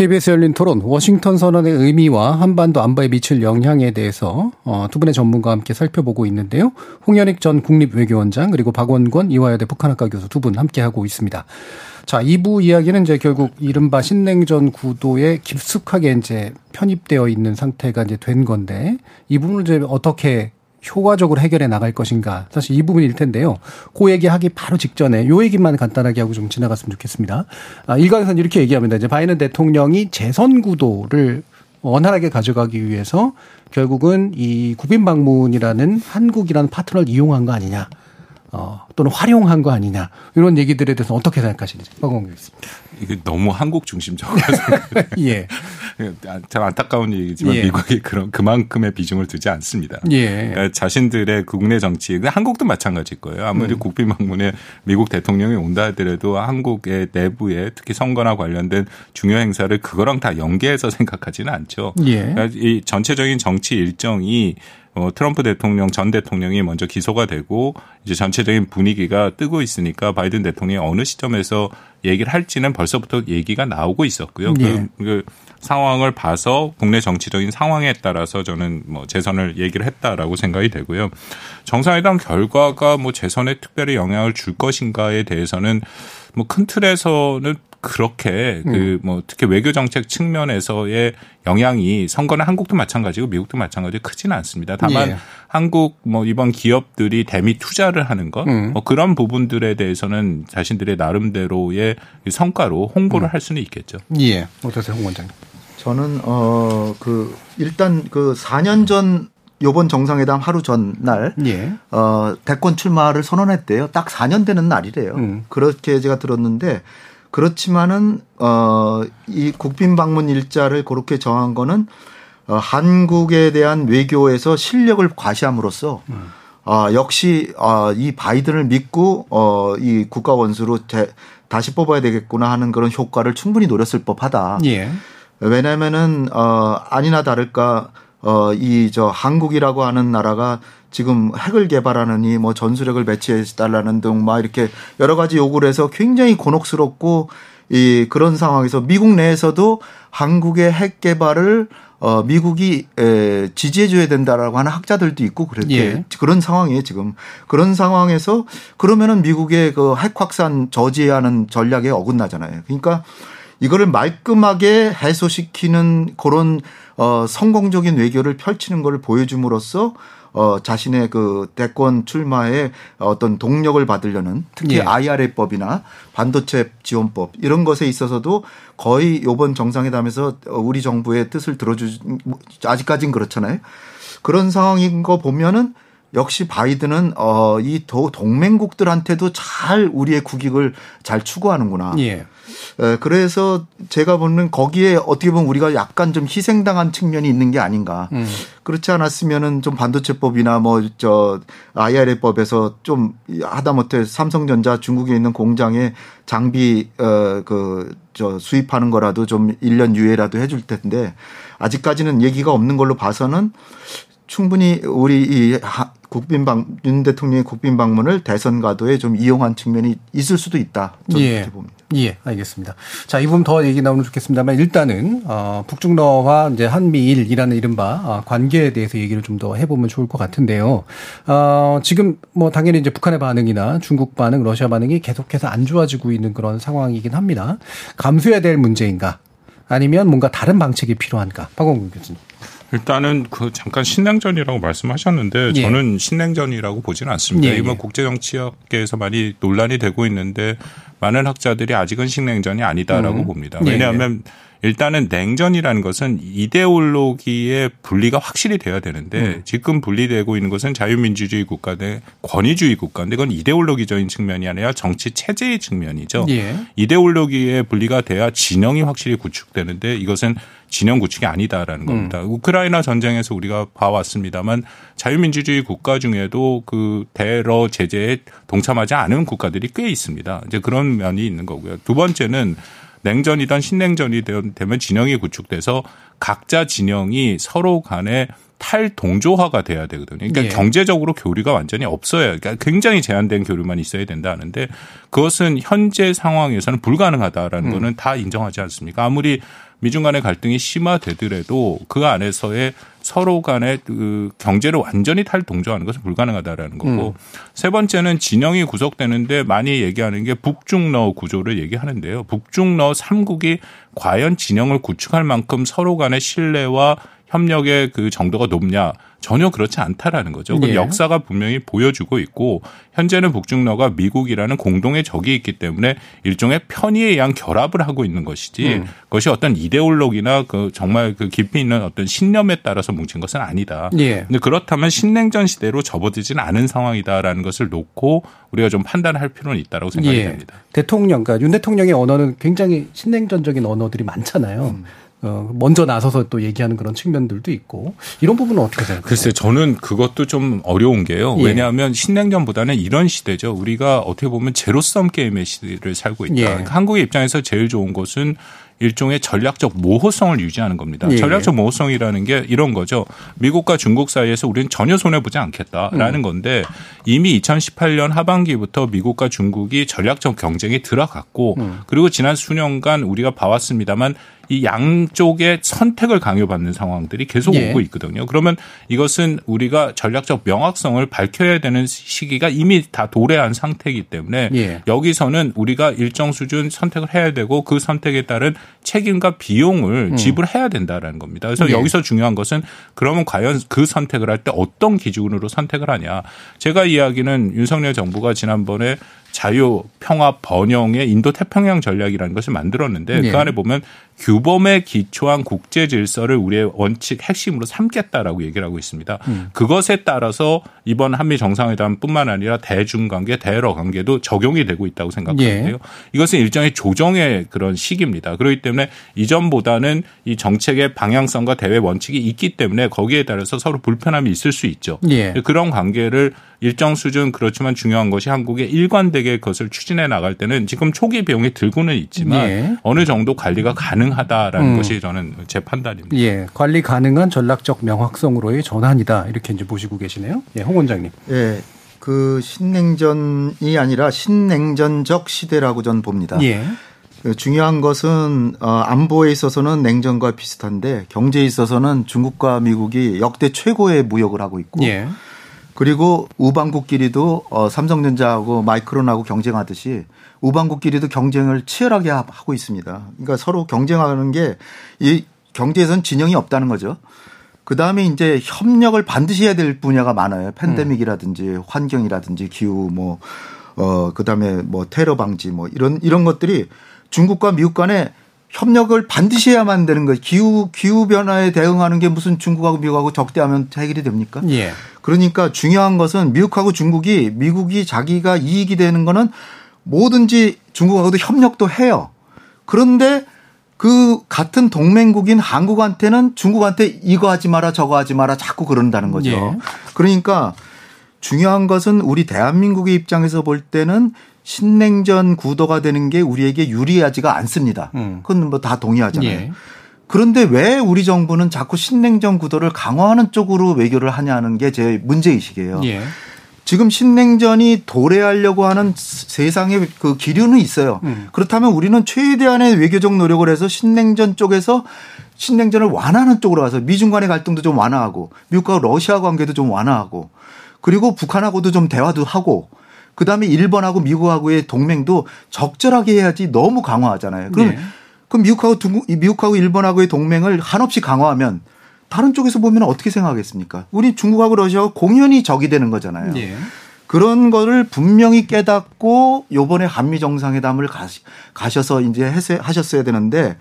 KBS 열린 토론 워싱턴 선언의 의미와 한반도 안보에 미칠 영향에 대해서 어, 두 분의 전문가와 함께 살펴보고 있는데요. 홍현익 전 국립외교원장 그리고 박원권 이화여대 북한학과 교수 두 분 함께 하고 있습니다. 자, 2부 이야기는 이제 결국 이른바 신냉전 구도에 깊숙하게 이제 편입되어 있는 상태가 이제 된 건데 이 부분을 이제 어떻게 효과적으로 해결해 나갈 것인가. 사실 이 부분일 텐데요. 그 얘기 하기 바로 직전에 요 얘기만 간단하게 하고 좀 지나갔으면 좋겠습니다. 아, 일각에서는 이렇게 얘기합니다. 이제 바이든 대통령이 재선 구도를 원활하게 가져가기 위해서 결국은 이 국빈 방문이라는 한국이라는 파트너를 이용한 거 아니냐. 어, 또는 활용한 거 아니냐. 이런 얘기들에 대해서 어떻게 생각하시는지. 박원경 있습니다. 이게 너무 한국 중심적으로 생각해요. 예. 참 안타까운 얘기지만 예. 미국이 그런 그만큼의 비중을 두지 않습니다. 예. 그러니까 자신들의 국내 정치, 그 한국도 마찬가지일 거예요. 아무리 음. 국빈 방문에 미국 대통령이 온다 하더라도 한국의 내부에 특히 선거나 관련된 중요 행사를 그거랑 다 연계해서 생각하지는 않죠. 예. 그러니까 이 전체적인 정치 일정이 어, 트럼프 대통령 전 대통령이 먼저 기소가 되고 이제 전체적인 분위기가 뜨고 있으니까 바이든 대통령이 어느 시점에서 얘기를 할지는 벌써부터 얘기가 나오고 있었고요. 예. 그, 그 상황을 봐서 국내 정치적인 상황에 따라서 저는 뭐 재선을 얘기를 했다라고 생각이 되고요. 정상회담 결과가 뭐 재선에 특별히 영향을 줄 것인가에 대해서는 뭐 큰 틀에서는 그렇게 음. 그뭐 특히 외교 정책 측면에서의 영향이 선거는 한국도 마찬가지고 미국도 마찬가지고 크지는 않습니다. 다만 예. 한국 뭐 이번 기업들이 대미 투자를 하는 것, 음. 뭐 그런 부분들에 대해서는 자신들의 나름대로의 성과로 홍보를 음. 할 수는 있겠죠. 예. 어떠세요, 홍 원장님? 저는 어 그 일단 그 4년 전 요번 정상회담 하루 전날 예. 어 대권 출마를 선언했대요. 딱 4년 되는 날이래요. 음. 그렇게 제가 들었는데 그렇지만은 어이 국빈 방문 일자를 그렇게 정한 거는 어 한국에 대한 외교에서 실력을 과시함으로써 아 역시 아 이 바이든을 믿고 어 이 국가 원수로 재, 다시 뽑아야 되겠구나 하는 그런 효과를 충분히 노렸을 법하다. 예. 왜냐면은 어 아니나 다를까 어 이 저 한국이라고 하는 나라가 지금 핵을 개발하느니 뭐 전술핵을 배치해 달라는 등 막 이렇게 여러 가지 요구를 해서 굉장히 곤혹스럽고 이 그런 상황에서 미국 내에서도 한국의 핵 개발을 어 미국이 에 지지해 줘야 된다라고 하는 학자들도 있고 그렇게 예. 그런 상황이에요, 지금. 그런 상황에서 그러면은 미국의 그 핵 확산 저지하는 전략에 어긋나잖아요. 그러니까 이거를 말끔하게 해소시키는 그런 어 성공적인 외교를 펼치는 것을 보여줌으로써 어 자신의 그 대권 출마에 어떤 동력을 받으려는 특히 예. IRA법이나 반도체 지원법 이런 것에 있어서도 거의 요번 정상회담에서 어, 우리 정부의 뜻을 들어주 아직까지는 그렇잖아요. 그런 상황인 거 보면은 역시 바이든은 어 이 동맹국들한테도 잘 우리의 국익을 잘 추구하는구나. 예. 에, 그래서 제가 보는 거기에 어떻게 보면 우리가 약간 좀 희생당한 측면이 있는 게 아닌가. 음. 그렇지 않았으면은 좀 반도체법이나 뭐 저 IRA법에서 좀 하다못해 삼성전자 중국에 있는 공장에 장비 어 그 저 수입하는 거라도 좀 1년 유예라도 해줄 텐데 아직까지는 얘기가 없는 걸로 봐서는 충분히 우리 이 하- 국빈 방, 윤 대통령의 국빈 방문을 대선 가도에 좀 이용한 측면이 있을 수도 있다. 저는 예. 그렇게 봅니다. 예, 알겠습니다. 자, 이 부분 더 얘기 나오면 좋겠습니다만 일단은 어, 북중러와 이제 한미일이라는 이른바 어, 관계에 대해서 얘기를 좀 더 해보면 좋을 것 같은데요. 어, 지금 뭐 당연히 이제 북한의 반응이나 중국 반응, 러시아 반응이 계속해서 안 좋아지고 있는 그런 상황이긴 합니다. 감수해야 될 문제인가? 아니면 뭔가 다른 방책이 필요한가? 박원근 교수님. 일단은 그 잠깐 신냉전이라고 말씀하셨는데 예. 저는 신냉전이라고 보지는 않습니다. 예, 예. 이번 국제 정치학계에서 많이 논란이 되고 있는데 많은 학자들이 아직은 신냉전이 아니다라고 음. 봅니다. 예, 왜냐하면 일단은 냉전이라는 것은 이데올로기의 분리가 확실히 돼야 되는데 음. 지금 분리되고 있는 것은 자유민주주의 국가 대 권위주의 국가인데 그건 이데올로기적인 측면이 아니라 정치 체제의 측면이죠. 예. 이데올로기의 분리가 돼야 진영이 확실히 구축되는데 이것은 진영 구축이 아니다라는 겁니다. 우크라이나 전쟁에서 우리가 봐왔습니다만 자유민주주의 국가 중에도 그 대러 제재에 동참하지 않은 국가들이 꽤 있습니다. 이제 그런 면이 있는 거고요. 두 번째는 냉전이든 신냉전이 되면 진영이 구축돼서 각자 진영이 서로 간에 탈동조화가 돼야 되거든요. 그러니까 예. 경제적으로 교류가 완전히 없어야, 그러니까 굉장히 제한된 교류만 있어야 된다 하는데 그것은 현재 상황에서는 불가능하다라는 거는 다 인정하지 않습니까? 아무리 미중 간의 갈등이 심화되더라도 그 안에서의 서로 간의 그 경제를 완전히 탈동조하는 것은 불가능하다라는 거고 세 번째는 진영이 구속되는데 많이 얘기하는 게 북중러 구조를 얘기하는데요. 북중러 삼국이 과연 진영을 구축할 만큼 서로 간의 신뢰와 협력의 그 정도가 높냐 전혀 그렇지 않다라는 거죠. 그 예. 역사가 분명히 보여주고 있고 현재는 북중러가 미국이라는 공동의 적이 있기 때문에 일종의 편의에 의한 결합을 하고 있는 것이지 음. 그것이 어떤 이데올로기나 그 정말 그 깊이 있는 어떤 신념에 따라서 뭉친 것은 아니다. 예. 근데 그렇다면 신냉전 시대로 접어들지는 않은 상황이다라는 것을 놓고 우리가 좀 판단할 필요는 있다고 생각이 예. 됩니다. 대통령, 그러니까 윤 대통령의 언어는 굉장히 신냉전적인 언어들이 많잖아요. 음. 어, 먼저 나서서 또 얘기하는 그런 측면들도 있고 이런 부분은 어떻게 생각하세요? 글쎄 저는 그것도 좀 어려운 게요. 예. 왜냐하면 신냉전보다는 이런 시대죠. 우리가 어떻게 보면 제로섬 게임의 시대를 살고 있다. 예. 그러니까 한국의 입장에서 제일 좋은 것은 일종의 전략적 모호성을 유지하는 겁니다. 예. 전략적 모호성이라는 게 이런 거죠. 미국과 중국 사이에서 우리는 전혀 손해 보지 않겠다라는 음. 건데 이미 2018년 하반기부터 미국과 중국이 전략적 경쟁에 들어갔고 음. 그리고 지난 수년간 우리가 봐왔습니다만 이 양쪽의 선택을 강요받는 상황들이 계속 예. 오고 있거든요. 그러면 이것은 우리가 전략적 명확성을 밝혀야 되는 시기가 이미 다 도래한 상태이기 때문에 예. 여기서는 우리가 일정 수준 선택을 해야 되고 그 선택에 따른 책임과 비용을 지불해야 된다라는 겁니다. 그래서 음. 예. 여기서 중요한 것은 그러면 과연 그 선택을 할 때 어떤 기준으로 선택을 하냐. 제가 이야기는 윤석열 정부가 지난번에 자유, 평화, 번영의 인도 태평양 전략이라는 것을 만들었는데 예. 그 안에 보면 규범에 기초한 국제 질서를 우리의 원칙 핵심으로 삼겠다라고 얘기를 하고 있습니다. 음. 그것에 따라서 이번 한미 정상회담뿐만 아니라 대중 관계, 대러 관계도 적용이 되고 있다고 생각하는데요. 예. 이것은 일종의 조정의 그런 시기입니다. 그렇기 때문에 이전보다는 이 정책의 방향성과 대외 원칙이 있기 때문에 거기에 따라서 서로 불편함이 있을 수 있죠. 예. 그런 관계를 일정 수준 그렇지만 중요한 것이 한국의 일관되게 그것을 추진해 나갈 때는 지금 초기 비용이 들고는 있지만 예. 어느 정도 관리가 가능하다라는 음. 것이 저는 제 판단입니다. 예, 관리 가능한 전략적 명확성으로의 전환이다 이렇게 이제 보시고 계시네요. 예, 홍 원장님. 예. 그 신냉전이 아니라 신냉전적 시대라고 전 봅니다. 예, 그 중요한 것은 어, 안보에 있어서는 냉전과 비슷한데 경제에 있어서는 중국과 미국이 역대 최고의 무역을 하고 있고 예, 그리고 우방국끼리도 어, 삼성전자하고 마이크론하고 경쟁하듯이 우방국끼리도 경쟁을 치열하게 하- 하고 있습니다. 그러니까 서로 경쟁하는 게 이 경제에선 진영이 없다는 거죠. 그 다음에 이제 협력을 반드시 해야 될 분야가 많아요. 팬데믹이라든지 환경이라든지 기후 뭐, 어, 그 다음에 뭐 테러 방지 뭐 이런, 이런 것들이 중국과 미국 간에 협력을 반드시 해야만 되는 거예요. 기후, 기후 변화에 대응하는 게 무슨 중국하고 미국하고 적대하면 해결이 됩니까? 예, 그러니까 중요한 것은 미국하고 중국이 미국이 자기가 이익이 되는 거는 뭐든지 중국하고도 협력도 해요. 그런데 그 같은 동맹국인 한국한테는 중국한테 이거 하지 마라 저거 하지 마라 자꾸 그런다는 거죠. 예. 그러니까 중요한 것은 우리 대한민국의 입장에서 볼 때는 신냉전 구도가 되는 게 우리에게 유리하지가 않습니다. 음. 그건 뭐 다 동의하잖아요. 예. 그런데 왜 우리 정부는 자꾸 신냉전 구도를 강화하는 쪽으로 외교를 하냐는 게 제 문제의식이에요. 예, 지금 신냉전이 도래하려고 하는 세상의 그 기류는 있어요. 음. 그렇다면 우리는 최대한의 외교적 노력을 해서 신냉전 쪽에서 신냉전을 완화하는 쪽으로 가서 미중 간의 갈등도 좀 완화하고 미국과 러시아 관계도 좀 완화하고 그리고 북한하고도 좀 대화도 하고 그다음에 일본하고 미국하고의 동맹도 적절하게 해야지 너무 강화하잖아요. 그럼 예. 그럼 미국하고 중 미국하고 일본하고의 동맹을 한없이 강화하면 다른 쪽에서 보면 어떻게 생각하겠습니까? 우리 중국하고 러시아가 공연히 적이 되는 거잖아요. 예. 그런 거를 분명히 깨닫고 요번에 한미 정상회담을 가셔서 이제 하셨어야 되는데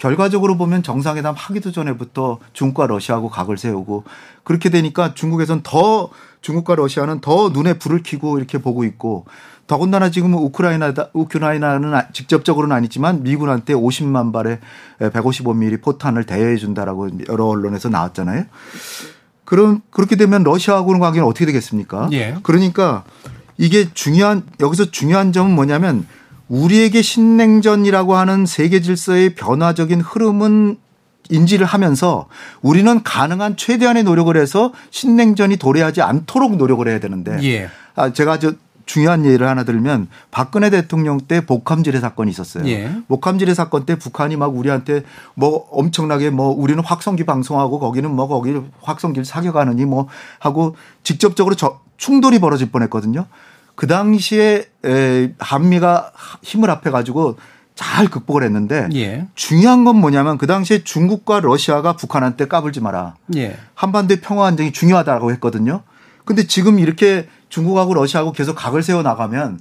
결과적으로 보면 정상회담 하기도 전에부터 중국과 러시아하고 각을 세우고 그렇게 되니까 중국에선 더 중국과 러시아는 더 눈에 불을 켜고 이렇게 보고 있고 더군다나 지금 우크라이나다 우크라이나는 아, 직접적으로는 아니지만 미군한테 50만 발의 155mm 포탄을 대여해 준다라고 여러 언론에서 나왔잖아요. 그럼 그렇게 되면 러시아하고는 관계는 어떻게 되겠습니까? 예. 그러니까 이게 중요한 여기서 중요한 점은 뭐냐면 우리에게 신냉전이라고 하는 세계 질서의 변화적인 흐름은 인지를 하면서 우리는 가능한 최대한의 노력을 해서 신냉전이 도래하지 않도록 노력을 해야 되는데 예. 아 제가 저 중요한 예를 하나 들면 박근혜 대통령 때 복함지뢰 사건이 있었어요. 예. 복함지뢰 사건 때 북한이 막 우리한테 뭐 엄청나게 뭐 우리는 확성기 방송하고 거기는 뭐 거기 확성기를 사격하느니 뭐 하고 직접적으로 저 충돌이 벌어질 뻔했거든요. 그 당시에 에 한미가 힘을 합해 가지고 잘 극복을 했는데 예. 중요한 건 뭐냐면 그 당시에 중국과 러시아가 북한한테 까불지 마라. 예. 한반도의 평화 안정이 중요하다고 했거든요. 근데 지금 이렇게 중국하고 러시아하고 계속 각을 세워 나가면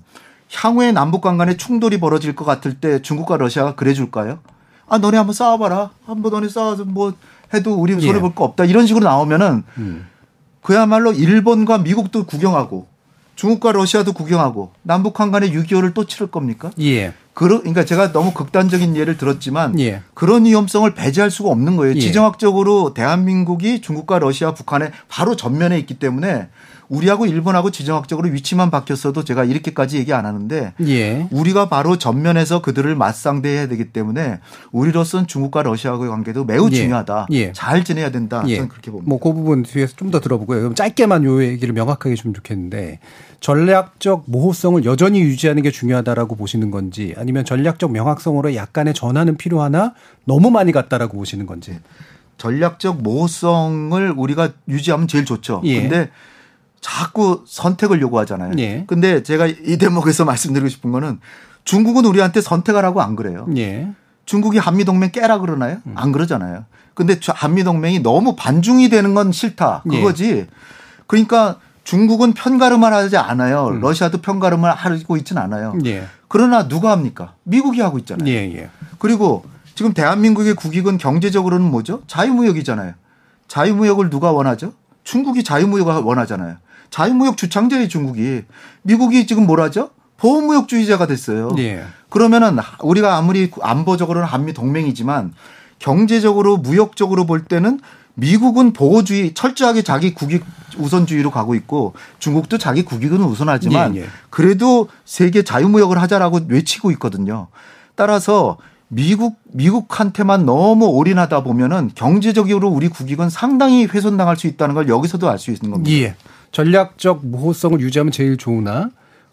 향후에 남북 간 간에 충돌이 벌어질 것 같을 때 중국과 러시아가 그래 줄까요? 아, 너네 한번 싸워봐라. 한번 너네 싸워서 뭐 해도 우리 예. 손해 볼거 없다. 이런 식으로 나오면은 음. 그야말로 일본과 미국도 구경하고 중국과 러시아도 구경하고 남북한 간에 6.25를 또 치를 겁니까? 예. 그러, 그러니까 제가 너무 극단적인 예를 들었지만 예. 그런 위험성을 배제할 수가 없는 거예요. 예. 지정학적으로 대한민국이 중국과 러시아, 북한의 바로 전면에 있기 때문에 우리하고 일본하고 지정학적으로 위치만 바뀌었어도 제가 이렇게까지 얘기 안 하는데 예. 우리가 바로 전면에서 그들을 맞상대해야 되기 때문에 우리로서는 중국과 러시아하고의 관계도 매우 예. 중요하다. 예. 잘 지내야 된다. 예. 저는 그렇게 봅니다. 뭐 그 부분 뒤에서 좀 더 들어보고요. 그럼 짧게만 요 얘기를 명확하게 좀 좋겠는데 전략적 모호성을 여전히 유지하는 게 중요하다라고 보시는 건지 아니면 전략적 명확성으로 약간의 전환은 필요하나 너무 많이 갔다라고 보시는 건지. 전략적 모호성을 우리가 유지하면 제일 좋죠. 예. 근데 자꾸 선택을 요구하잖아요. 예. 근데 제가 이 대목에서 말씀드리고 싶은 거는 중국은 우리한테 선택하라고 안 그래요. 예. 중국이 한미 동맹 깨라 그러나요? 음. 안 그러잖아요. 근데 저 한미 동맹이 너무 반중이 되는 건 싫다. 예. 그거지. 그러니까 중국은 편가름을 하지 않아요. 음. 러시아도 편가름을 하고 있지는 않아요. 예. 그러나 누가 합니까? 미국이 하고 있잖아요. 예, 예. 그리고 지금 대한민국의 국익은 경제적으로는 뭐죠? 자유무역이잖아요. 자유무역을 누가 원하죠? 중국이 자유무역을 원하잖아요. 자유무역 주창자의 중국이 미국이 지금 뭐라죠? 보호무역주의자가 됐어요. 예. 그러면은 우리가 아무리 안보적으로는 한미 동맹이지만 경제적으로 무역적으로 볼 때는 미국은 보호주의 철저하게 자기 국익 우선주의로 가고 있고 중국도 자기 국익은 우선하지만 예, 예. 그래도 세계 자유무역을 하자라고 외치고 있거든요. 따라서 미국 미국한테만 너무 올인하다 보면은 경제적으로 우리 국익은 상당히 훼손당할 수 있다는 걸 여기서도 알 수 있는 겁니다. 예. 전략적 모호성을 유지하면 제일 좋으나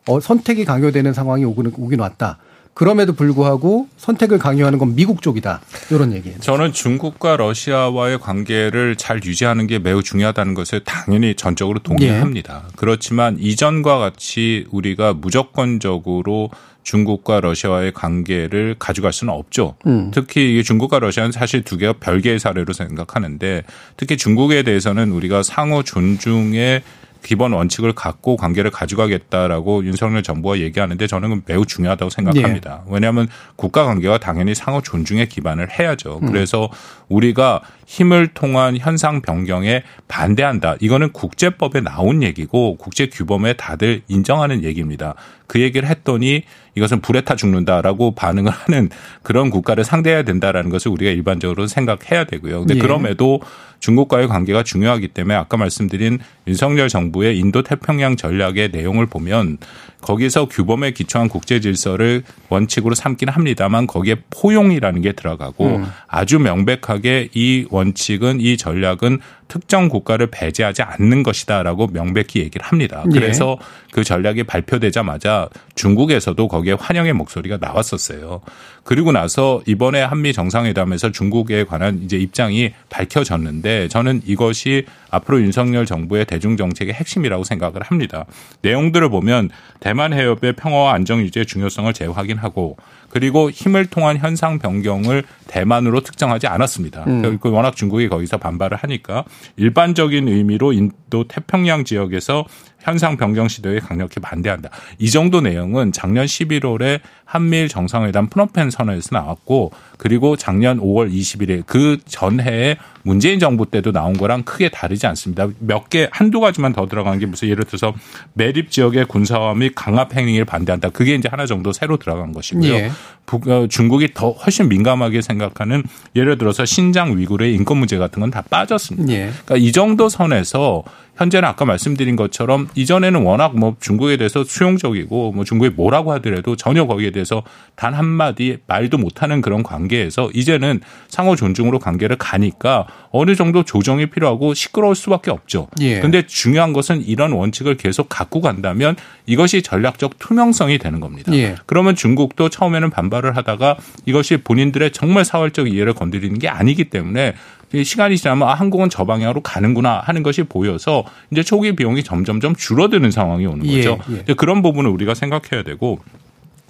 어, 선택이 강요되는 상황이 오긴, 오긴 왔다. 그럼에도 불구하고 선택을 강요하는 건 미국 쪽이다. 이런 얘기예요. 저는 중국과 러시아와의 관계를 잘 유지하는 게 매우 중요하다는 것을 당연히 전적으로 동의합니다. 그렇지만 이전과 같이 우리가 무조건적으로 중국과 러시아와의 관계를 가져갈 수는 없죠. 음. 특히 중국과 러시아는 사실 두 개가 별개의 사례로 생각하는데 특히 중국에 대해서는 우리가 상호 존중의 기본 원칙을 갖고 관계를 가져가겠다라고 윤석열 정부가 얘기하는데 저는 매우 중요하다고 생각합니다. 왜냐하면 국가 관계가 당연히 상호 존중에 기반을 해야죠. 그래서 우리가 힘을 통한 현상 변경에 반대한다. 이거는 국제법에 나온 얘기고 국제 규범에 다들 인정하는 얘기입니다. 그 얘기를 했더니 이것은 불에 타 죽는다라고 반응을 하는 그런 국가를 상대해야 된다라는 것을 우리가 일반적으로 생각해야 되고요. 근데 예. 그럼에도 중국과의 관계가 중요하기 때문에 아까 말씀드린 윤석열 정부의 인도 태평양 전략의 내용을 보면 거기서 규범에 기초한 국제 질서를 원칙으로 삼긴 합니다만 거기에 포용이라고 게 들어가고 아주 명백하게 이 원칙은 이 전략은 특정 국가를 배제하지 않는 것이다라고 명백히 얘기를 합니다. 예. 그래서 그 전략이 발표되자마자 중국에서도 거기에 환영의 목소리가 나왔었어요. 그리고 나서 이번에 한미 정상회담에서 중국에 관한 이제 입장이 밝혀졌는데 저는 이것이 앞으로 윤석열 정부의 대중 정책의 핵심이라고 생각을 합니다. 내용들을 보면 대만 해협의 평화와 안정 유지의 중요성을 재확인하고 그리고 힘을 통한 현상 변경을 대만으로 특정하지 않았습니다. 음. 그 워낙 중국이 거기서 반발을 하니까 일반적인 의미로 인도 태평양 지역에서 현상 변경 시도에 강력히 반대한다. 이 정도 내용은 작년 11월에 한미일 정상회담 프놈펜 선언에서 나왔고 그리고 작년 5월 21일 그 전해에 문재인 정부 때도 나온 거랑 크게 다르지 않습니다. 몇 개 한두 가지만 더 들어간 게 무슨 예를 들어서 매립 지역의 군사화 및 강압 행위를 반대한다. 그게 이제 하나 정도 새로 들어간 것이고요. 예. 북, 어, 중국이 더 훨씬 민감하게 생각하는 예를 들어서 신장 위구르의 인권 문제 같은 건 다 빠졌습니다. 예. 그러니까 이 정도 선에서 현재는 아까 말씀드린 것처럼 이전에는 워낙 뭐 중국에 대해서 수용적이고 뭐 중국이 뭐라고 하더라도 전혀 거기에 대해서 단 한마디 말도 못하는 그런 관계에서 이제는 상호 존중으로 관계를 가니까 어느 정도 조정이 필요하고 시끄러울 수밖에 없죠. 예. 근데 중요한 것은 이런 원칙을 계속 갖고 간다면 이것이 전략적 투명성이 되는 겁니다. 예. 그러면 중국도 처음에는 반발을 하다가 이것이 본인들의 정말 사활적 이해를 건드리는 게 아니기 때문에 시간이 지나면 아, 한국은 저 방향으로 가는구나 하는 것이 보여서 이제 초기 비용이 점점점 줄어드는 상황이 오는 예, 거죠. 예. 이제 그런 부분을 우리가 생각해야 되고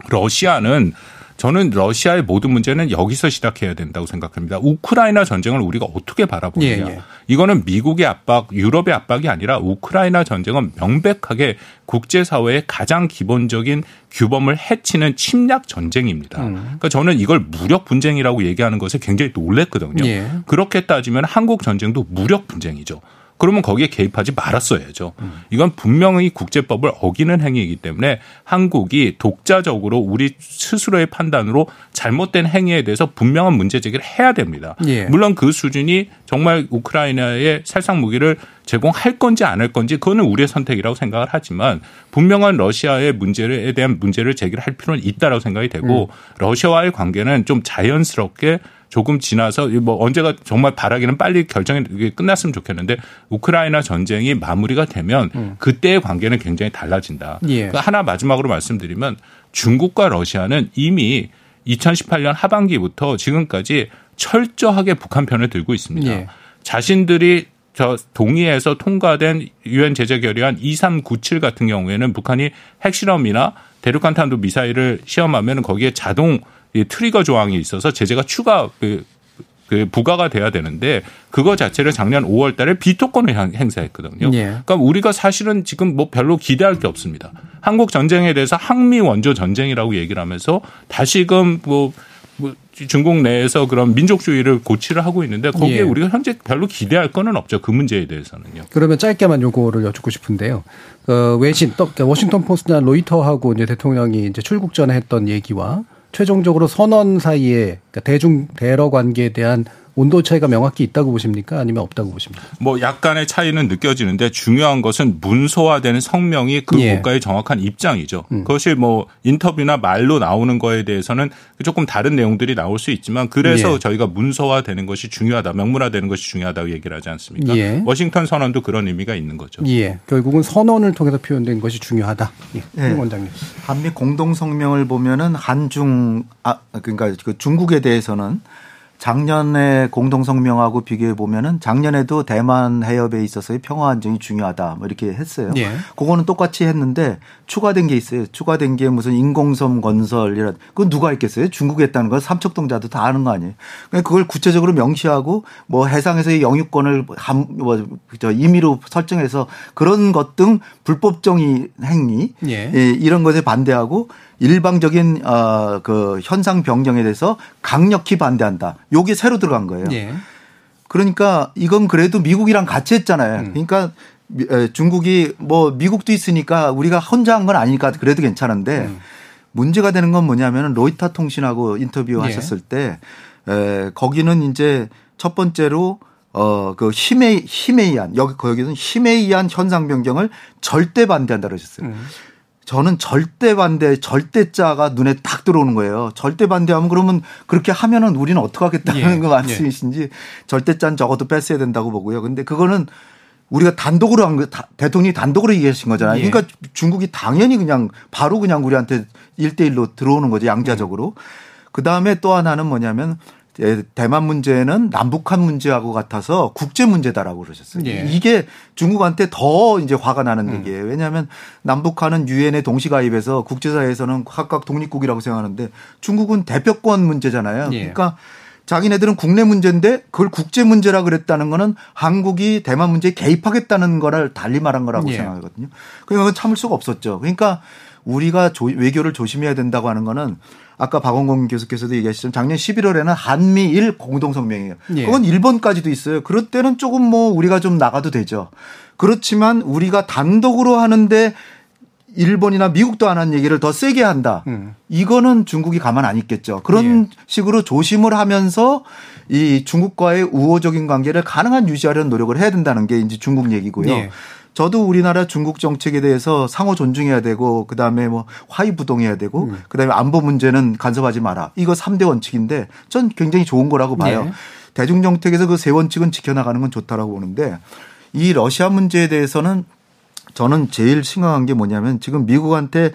러시아는 저는 러시아의 모든 문제는 여기서 시작해야 된다고 생각합니다. 우크라이나 전쟁을 우리가 어떻게 바라보느냐. 예, 예. 이거는 미국의 압박, 유럽의 압박이 아니라 우크라이나 전쟁은 명백하게 국제사회의 가장 기본적인 규범을 해치는 침략 전쟁입니다. 음. 그러니까 저는 이걸 무력 분쟁이라고 얘기하는 것에 굉장히 놀랬거든요. 예. 그렇게 따지면 한국 전쟁도 무력 분쟁이죠. 그러면 거기에 개입하지 말았어야죠. 이건 분명히 국제법을 어기는 행위이기 때문에 한국이 독자적으로 우리 스스로의 판단으로 잘못된 행위에 대해서 분명한 문제 제기를 해야 됩니다. 예. 물론 그 수준이 정말 우크라이나에 살상 무기를 제공할 건지 안 할 건지 그거는 우리의 선택이라고 생각을 하지만 분명한 러시아의 문제에 대한 문제를 제기를 할 필요는 있다라고 생각이 되고 러시아와의 관계는 좀 자연스럽게 조금 지나서 뭐 언제가 정말 바라기는 빨리 결정이 끝났으면 좋겠는데 우크라이나 전쟁이 마무리가 되면 그때의 관계는 굉장히 달라진다. 예. 그러니까 하나 마지막으로 말씀드리면 중국과 러시아는 이미 2018년 하반기부터 지금까지 철저하게 북한 편을 들고 있습니다. 예. 자신들이 저 동의해서 통과된 유엔 제재 결의안 2397 같은 경우에는 북한이 핵실험이나 대륙간 탄도 미사일을 시험하면 거기에 자동 이 트리거 조항이 있어서 제재가 추가 그, 그 부과가 돼야 되는데 그거 자체를 작년 5월 달에 비토권을 향- 행사했거든요. 예. 그러니까 우리가 사실은 지금 뭐 별로 기대할 게 없습니다. 한국 전쟁에 대해서 항미 원조 전쟁이라고 얘기를 하면서 다시금 뭐, 뭐 중국 내에서 그런 민족주의를 고치를 하고 있는데 거기에 예. 우리가 현재 별로 기대할 거는 없죠. 그 문제에 대해서는요. 그러면 짧게만 요거를 여쭙고 싶은데요. 어, 외신, 워싱턴 포스트나 로이터하고 이제 대통령이 이제 출국 전에 했던 얘기와 최종적으로 선언 사이에 그러니까 대중 대러 관계에 대한 온도 차이가 명확히 있다고 보십니까? 아니면 없다고 보십니까? 뭐 약간의 차이는 느껴지는데 중요한 것은 문서화되는 성명이 그 예. 음. 국가의 정확한 입장이죠. 그것이 뭐 인터뷰나 말로 나오는 거에 대해서는 조금 다른 내용들이 나올 수 있지만 그래서 예. 저희가 문서화되는 것이 중요하다, 명문화되는 것이 중요하다고 얘기를 하지 않습니까? 예. 워싱턴 선언도 그런 의미가 있는 거죠. 예. 결국은 선언을 통해서 표현된 것이 중요하다. 예. 예. 임 원장님. 한미 공동 성명을 보면은 한중 아 그러니까 그 중국에 대해서는 작년에 공동 성명하고 비교해 보면은 작년에도 대만 해협에 있어서의 평화 안정이 중요하다 뭐 이렇게 했어요. 예. 그거는 똑같이 했는데 추가된 게 있어요. 추가된 게 무슨 인공섬 건설이라 그건 누가 했겠어요? 중국이 했다는 건 삼척동자도 다 아는 거 아니에요. 그러니까 그걸 구체적으로 명시하고 뭐 해상에서의 영유권을 한, 뭐, 저 임의로 설정해서 그런 것 등 불법적인 행위 예. 예, 이런 것에 반대하고 일방적인 어, 그 현상 변경에 대해서 강력히 반대한다. 요게 새로 들어간 거예요. 예. 그러니까 이건 그래도 미국이랑 같이 했잖아요. 음. 그러니까 중국이 뭐 미국도 있으니까 우리가 혼자 한 건 아니니까 그래도 괜찮은데 음. 문제가 되는 건 뭐냐면은 로이터 통신하고 인터뷰 예. 하셨을 때 에, 거기는 이제 첫 번째로 어, 그 힘에, 힘에 의한, 여기, 거기는 힘에 의한 현상 변경을 절대 반대한다 그러셨어요. 음. 저는 절대 반대, 절대자가 눈에 딱 들어오는 거예요. 절대 반대하면 그러면 그렇게 하면은 우리는 어떡하겠다는 예. 거 말씀이신지 절대자는 적어도 뺐어야 된다고 보고요. 근데 그거는 우리가 단독으로 한 거, 다- 대통령이 단독으로 얘기하신 거잖아요. 예. 그러니까 중국이 당연히 그냥 바로 그냥 우리한테 일대일로 들어오는 거죠. 양자적으로. 그 다음에 또 하나는 뭐냐면 예, 대만 문제는 남북한 문제하고 같아서 국제 문제다라고 그러셨어요. 예. 음. 이게 중국한테 더 이제 화가 나는 얘기예요. 왜냐하면 남북한은 유엔에 동시 가입해서 국제사회에서는 각각 독립국이라고 생각하는데 중국은 대표권 문제잖아요. 예. 그러니까 자기네들은 국내 문제인데 그걸 국제 문제라 그랬다는 거는 한국이 대만 문제에 개입하겠다는 거를 달리 말한 거라고 예. 생각하거든요. 그러니까 참을 수가 없었죠. 그러니까 우리가 조- 외교를 조심해야 된다고 하는 거는 아까 박원공 교수께서도 얘기하셨지만 작년 11월에는 한미일 공동성명이에요. 예. 그건 일본까지도 있어요. 그럴 때는 조금 뭐 우리가 좀 나가도 되죠. 그렇지만 우리가 단독으로 하는데 일본이나 미국도 안 한 얘기를 더 세게 한다. 음. 이거는 중국이 가만 안 있겠죠. 그런 식으로 조심을 하면서 이 중국과의 우호적인 관계를 가능한 유지하려는 노력을 해야 된다는 게 이제 중국 얘기고요. 예. 저도 우리나라 중국 정책에 대해서 상호 존중해야 되고 그다음에 뭐 화의 부동해야 되고 음. 그다음에 안보 문제는 간섭하지 마라. 이거 3대 원칙인데 전 굉장히 좋은 거라고 봐요. 예. 대중 정책에서 그 세 원칙은 지켜나가는 건 좋다라고 보는데 이 러시아 문제에 대해서는 저는 제일 심각한 게 뭐냐면 지금 미국한테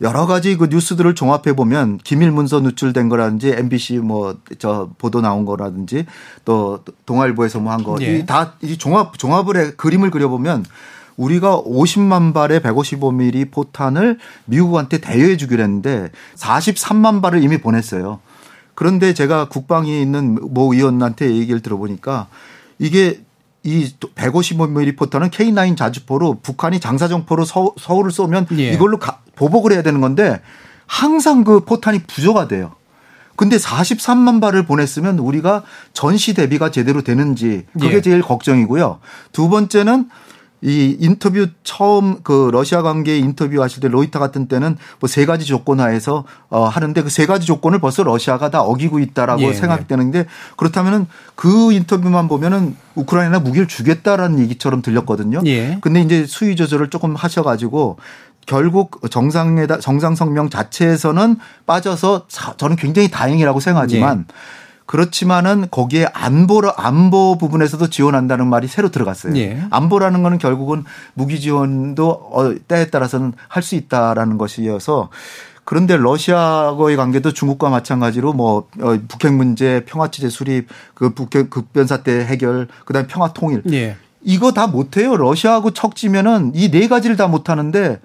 여러 가지 그 뉴스들을 종합해 보면 기밀 문서 누출된 거라든지 MBC 뭐 저 보도 나온 거라든지 또 동아일보에서 뭐 한거 예. 이다이 종합 종합을 해 그림을 그려 보면 우리가 50만 발의 155mm 포탄을 미국한테 대여해 주기로 했는데 43만 발을 이미 보냈어요. 그런데 제가 국방위 있는 모 의원한테 얘기를 들어보니까 이게 이 155mm 포탄은 K9 자주포로 북한이 장사정포로 서, 서울을 쏘면 예. 이걸로 가- 보복을 해야 되는 건데 항상 그 포탄이 부족하 돼요. 근데 43만 발을 보냈으면 우리가 전시 대비가 제대로 되는지 그게 예. 제일 걱정이고요. 두 번째는 이 인터뷰 처음 그 러시아 관계 인터뷰 하실 때 로이터 같은 때는 뭐 세 가지 조건 하에서 어 하는데 그 세 가지 조건을 벌써 러시아가 다 어기고 있다라고 예, 생각되는데 그렇다면은 그 인터뷰만 보면은 우크라이나 무기를 주겠다라는 얘기처럼 들렸거든요. 예. 근데 이제 수위 조절을 조금 하셔 가지고 결국 정상에다 정상 성명 자체에서는 빠져서 사- 저는 굉장히 다행이라고 생각하지만 예. 그렇지만은 거기에 안보 안보 부분에서도 지원한다는 말이 새로 들어갔어요. 예. 안보라는 거는 결국은 무기 지원도 어, 때에 따라서는 할 수 있다라는 것이어서 그런데 러시아와의 관계도 중국과 마찬가지로 뭐 어, 북핵 문제, 평화체제 수립, 그 북핵 급변사 때 해결, 그다음에 평화 통일 예. 이거 다 못해요. 러시아하고 척지면은 이 네 가지를 다 못하는데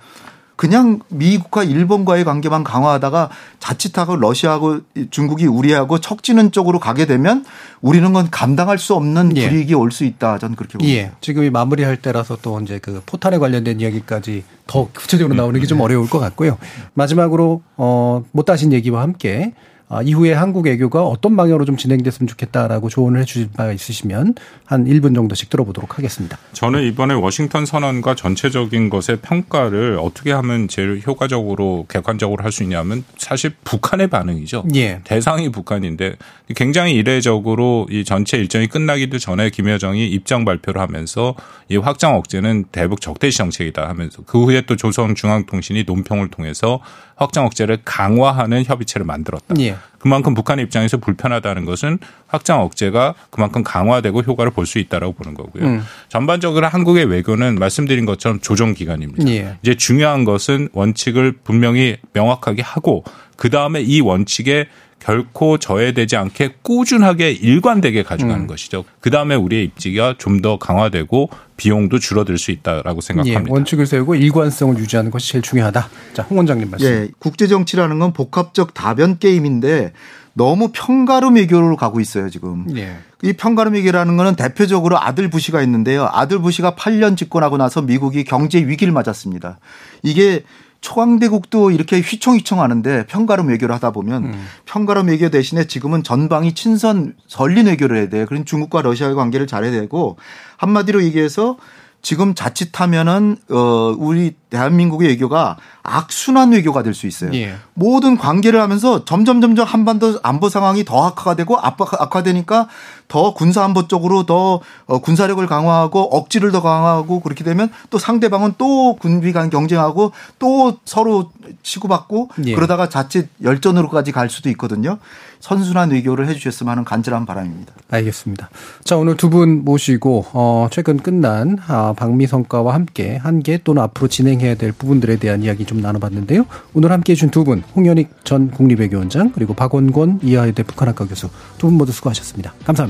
그냥 미국과 일본과의 관계만 강화하다가 자칫하고 러시아하고 중국이 우리하고 척지는 쪽으로 가게 되면 우리는 건 감당할 수 없는 예. 불이익이 올수 있다. 저는 그렇게 봅니다. 예. 지금 이 마무리할 때라서 또 이제 그 포탄에 관련된 이야기까지 더 구체적으로 나오는 게 좀 어려울 것 같고요. 마지막으로 어 못 다신 얘기와 함께 아, 이후에 한국 애교가 어떤 방향으로 좀 진행됐으면 좋겠다라고 조언을 해 주실 바가 있으시면 한 1분 정도씩 들어보도록 하겠습니다. 저는 이번에 워싱턴 선언과 전체적인 것의 평가를 어떻게 하면 제일 효과적으로 객관적으로 할 수 있냐면 사실 북한의 반응이죠. 예. 대상이 북한인데 굉장히 이례적으로 이 전체 일정이 끝나기도 전에 김여정이 입장 발표를 하면서 이 확장 억제는 대북 적대시 정책이다 하면서 그 후에 또 조선중앙통신이 논평을 통해서 확장 억제를 강화하는 협의체를 만들었다. 예. 그만큼 북한의 입장에서 불편하다는 것은 확장 억제가 그만큼 강화되고 효과를 볼 수 있다라고 보는 거고요. 음. 전반적으로 한국의 외교는 말씀드린 것처럼 조정 기간입니다. 예. 이제 중요한 것은 원칙을 분명히 명확하게 하고 그 다음에 이 원칙에 결코 저해되지 않게 꾸준하게 일관되게 가져가는 음. 것이죠. 그 다음에 우리의 입지가 좀 더 강화되고 비용도 줄어들 수 있다라고 예. 생각합니다. 원칙을 세우고 일관성을 유지하는 것이 제일 중요하다. 자, 홍 원장님 말씀. 예, 국제 정치라는 건 복합적 다변 게임인데 너무 평가름 외교로 가고 있어요, 지금. 예. 이 평가름 위기라는 거는 대표적으로 아들 부시가 있는데요. 아들 부시가 8년 집권하고 나서 미국이 경제 위기를 맞았습니다. 이게 초강대국도 이렇게 휘청휘청 하는데 평가름 외교를 하다 보면 음. 평가름 외교 대신에 지금은 전방이 친선 전린 외교를 해야 돼요. 그런 중국과 러시아의 관계를 잘해야 되고 한마디로 얘기해서 지금 자칫하면은 어 우리 대한민국의 외교가 악순환 외교가 될 수 있어요. 예. 모든 관계를 하면서 점점 점점 한반도 안보 상황이 더 악화가 되고 악화, 악화되니까 더 군사 안보 쪽으로 더 어, 군사력을 강화하고 억지를 더 강화하고 그렇게 되면 또 상대방은 또 군비 간 경쟁하고 또 서로 치고받고 예. 그러다가 자칫 열전으로까지 갈 수도 있거든요. 선순환 외교를 해 주셨으면 하는 간절한 바람입니다. 알겠습니다. 자, 오늘 두 분 모시고, 어, 최근 끝난, 아, 방미 성과와 함께 한계 또는 앞으로 진행해야 될 부분들에 대한 이야기 좀 나눠봤는데요. 오늘 함께 해준 두 분, 홍현익 전 국립외교원장, 그리고 박원권 이하여대 북한학과 교수, 두 분 모두 수고하셨습니다. 감사합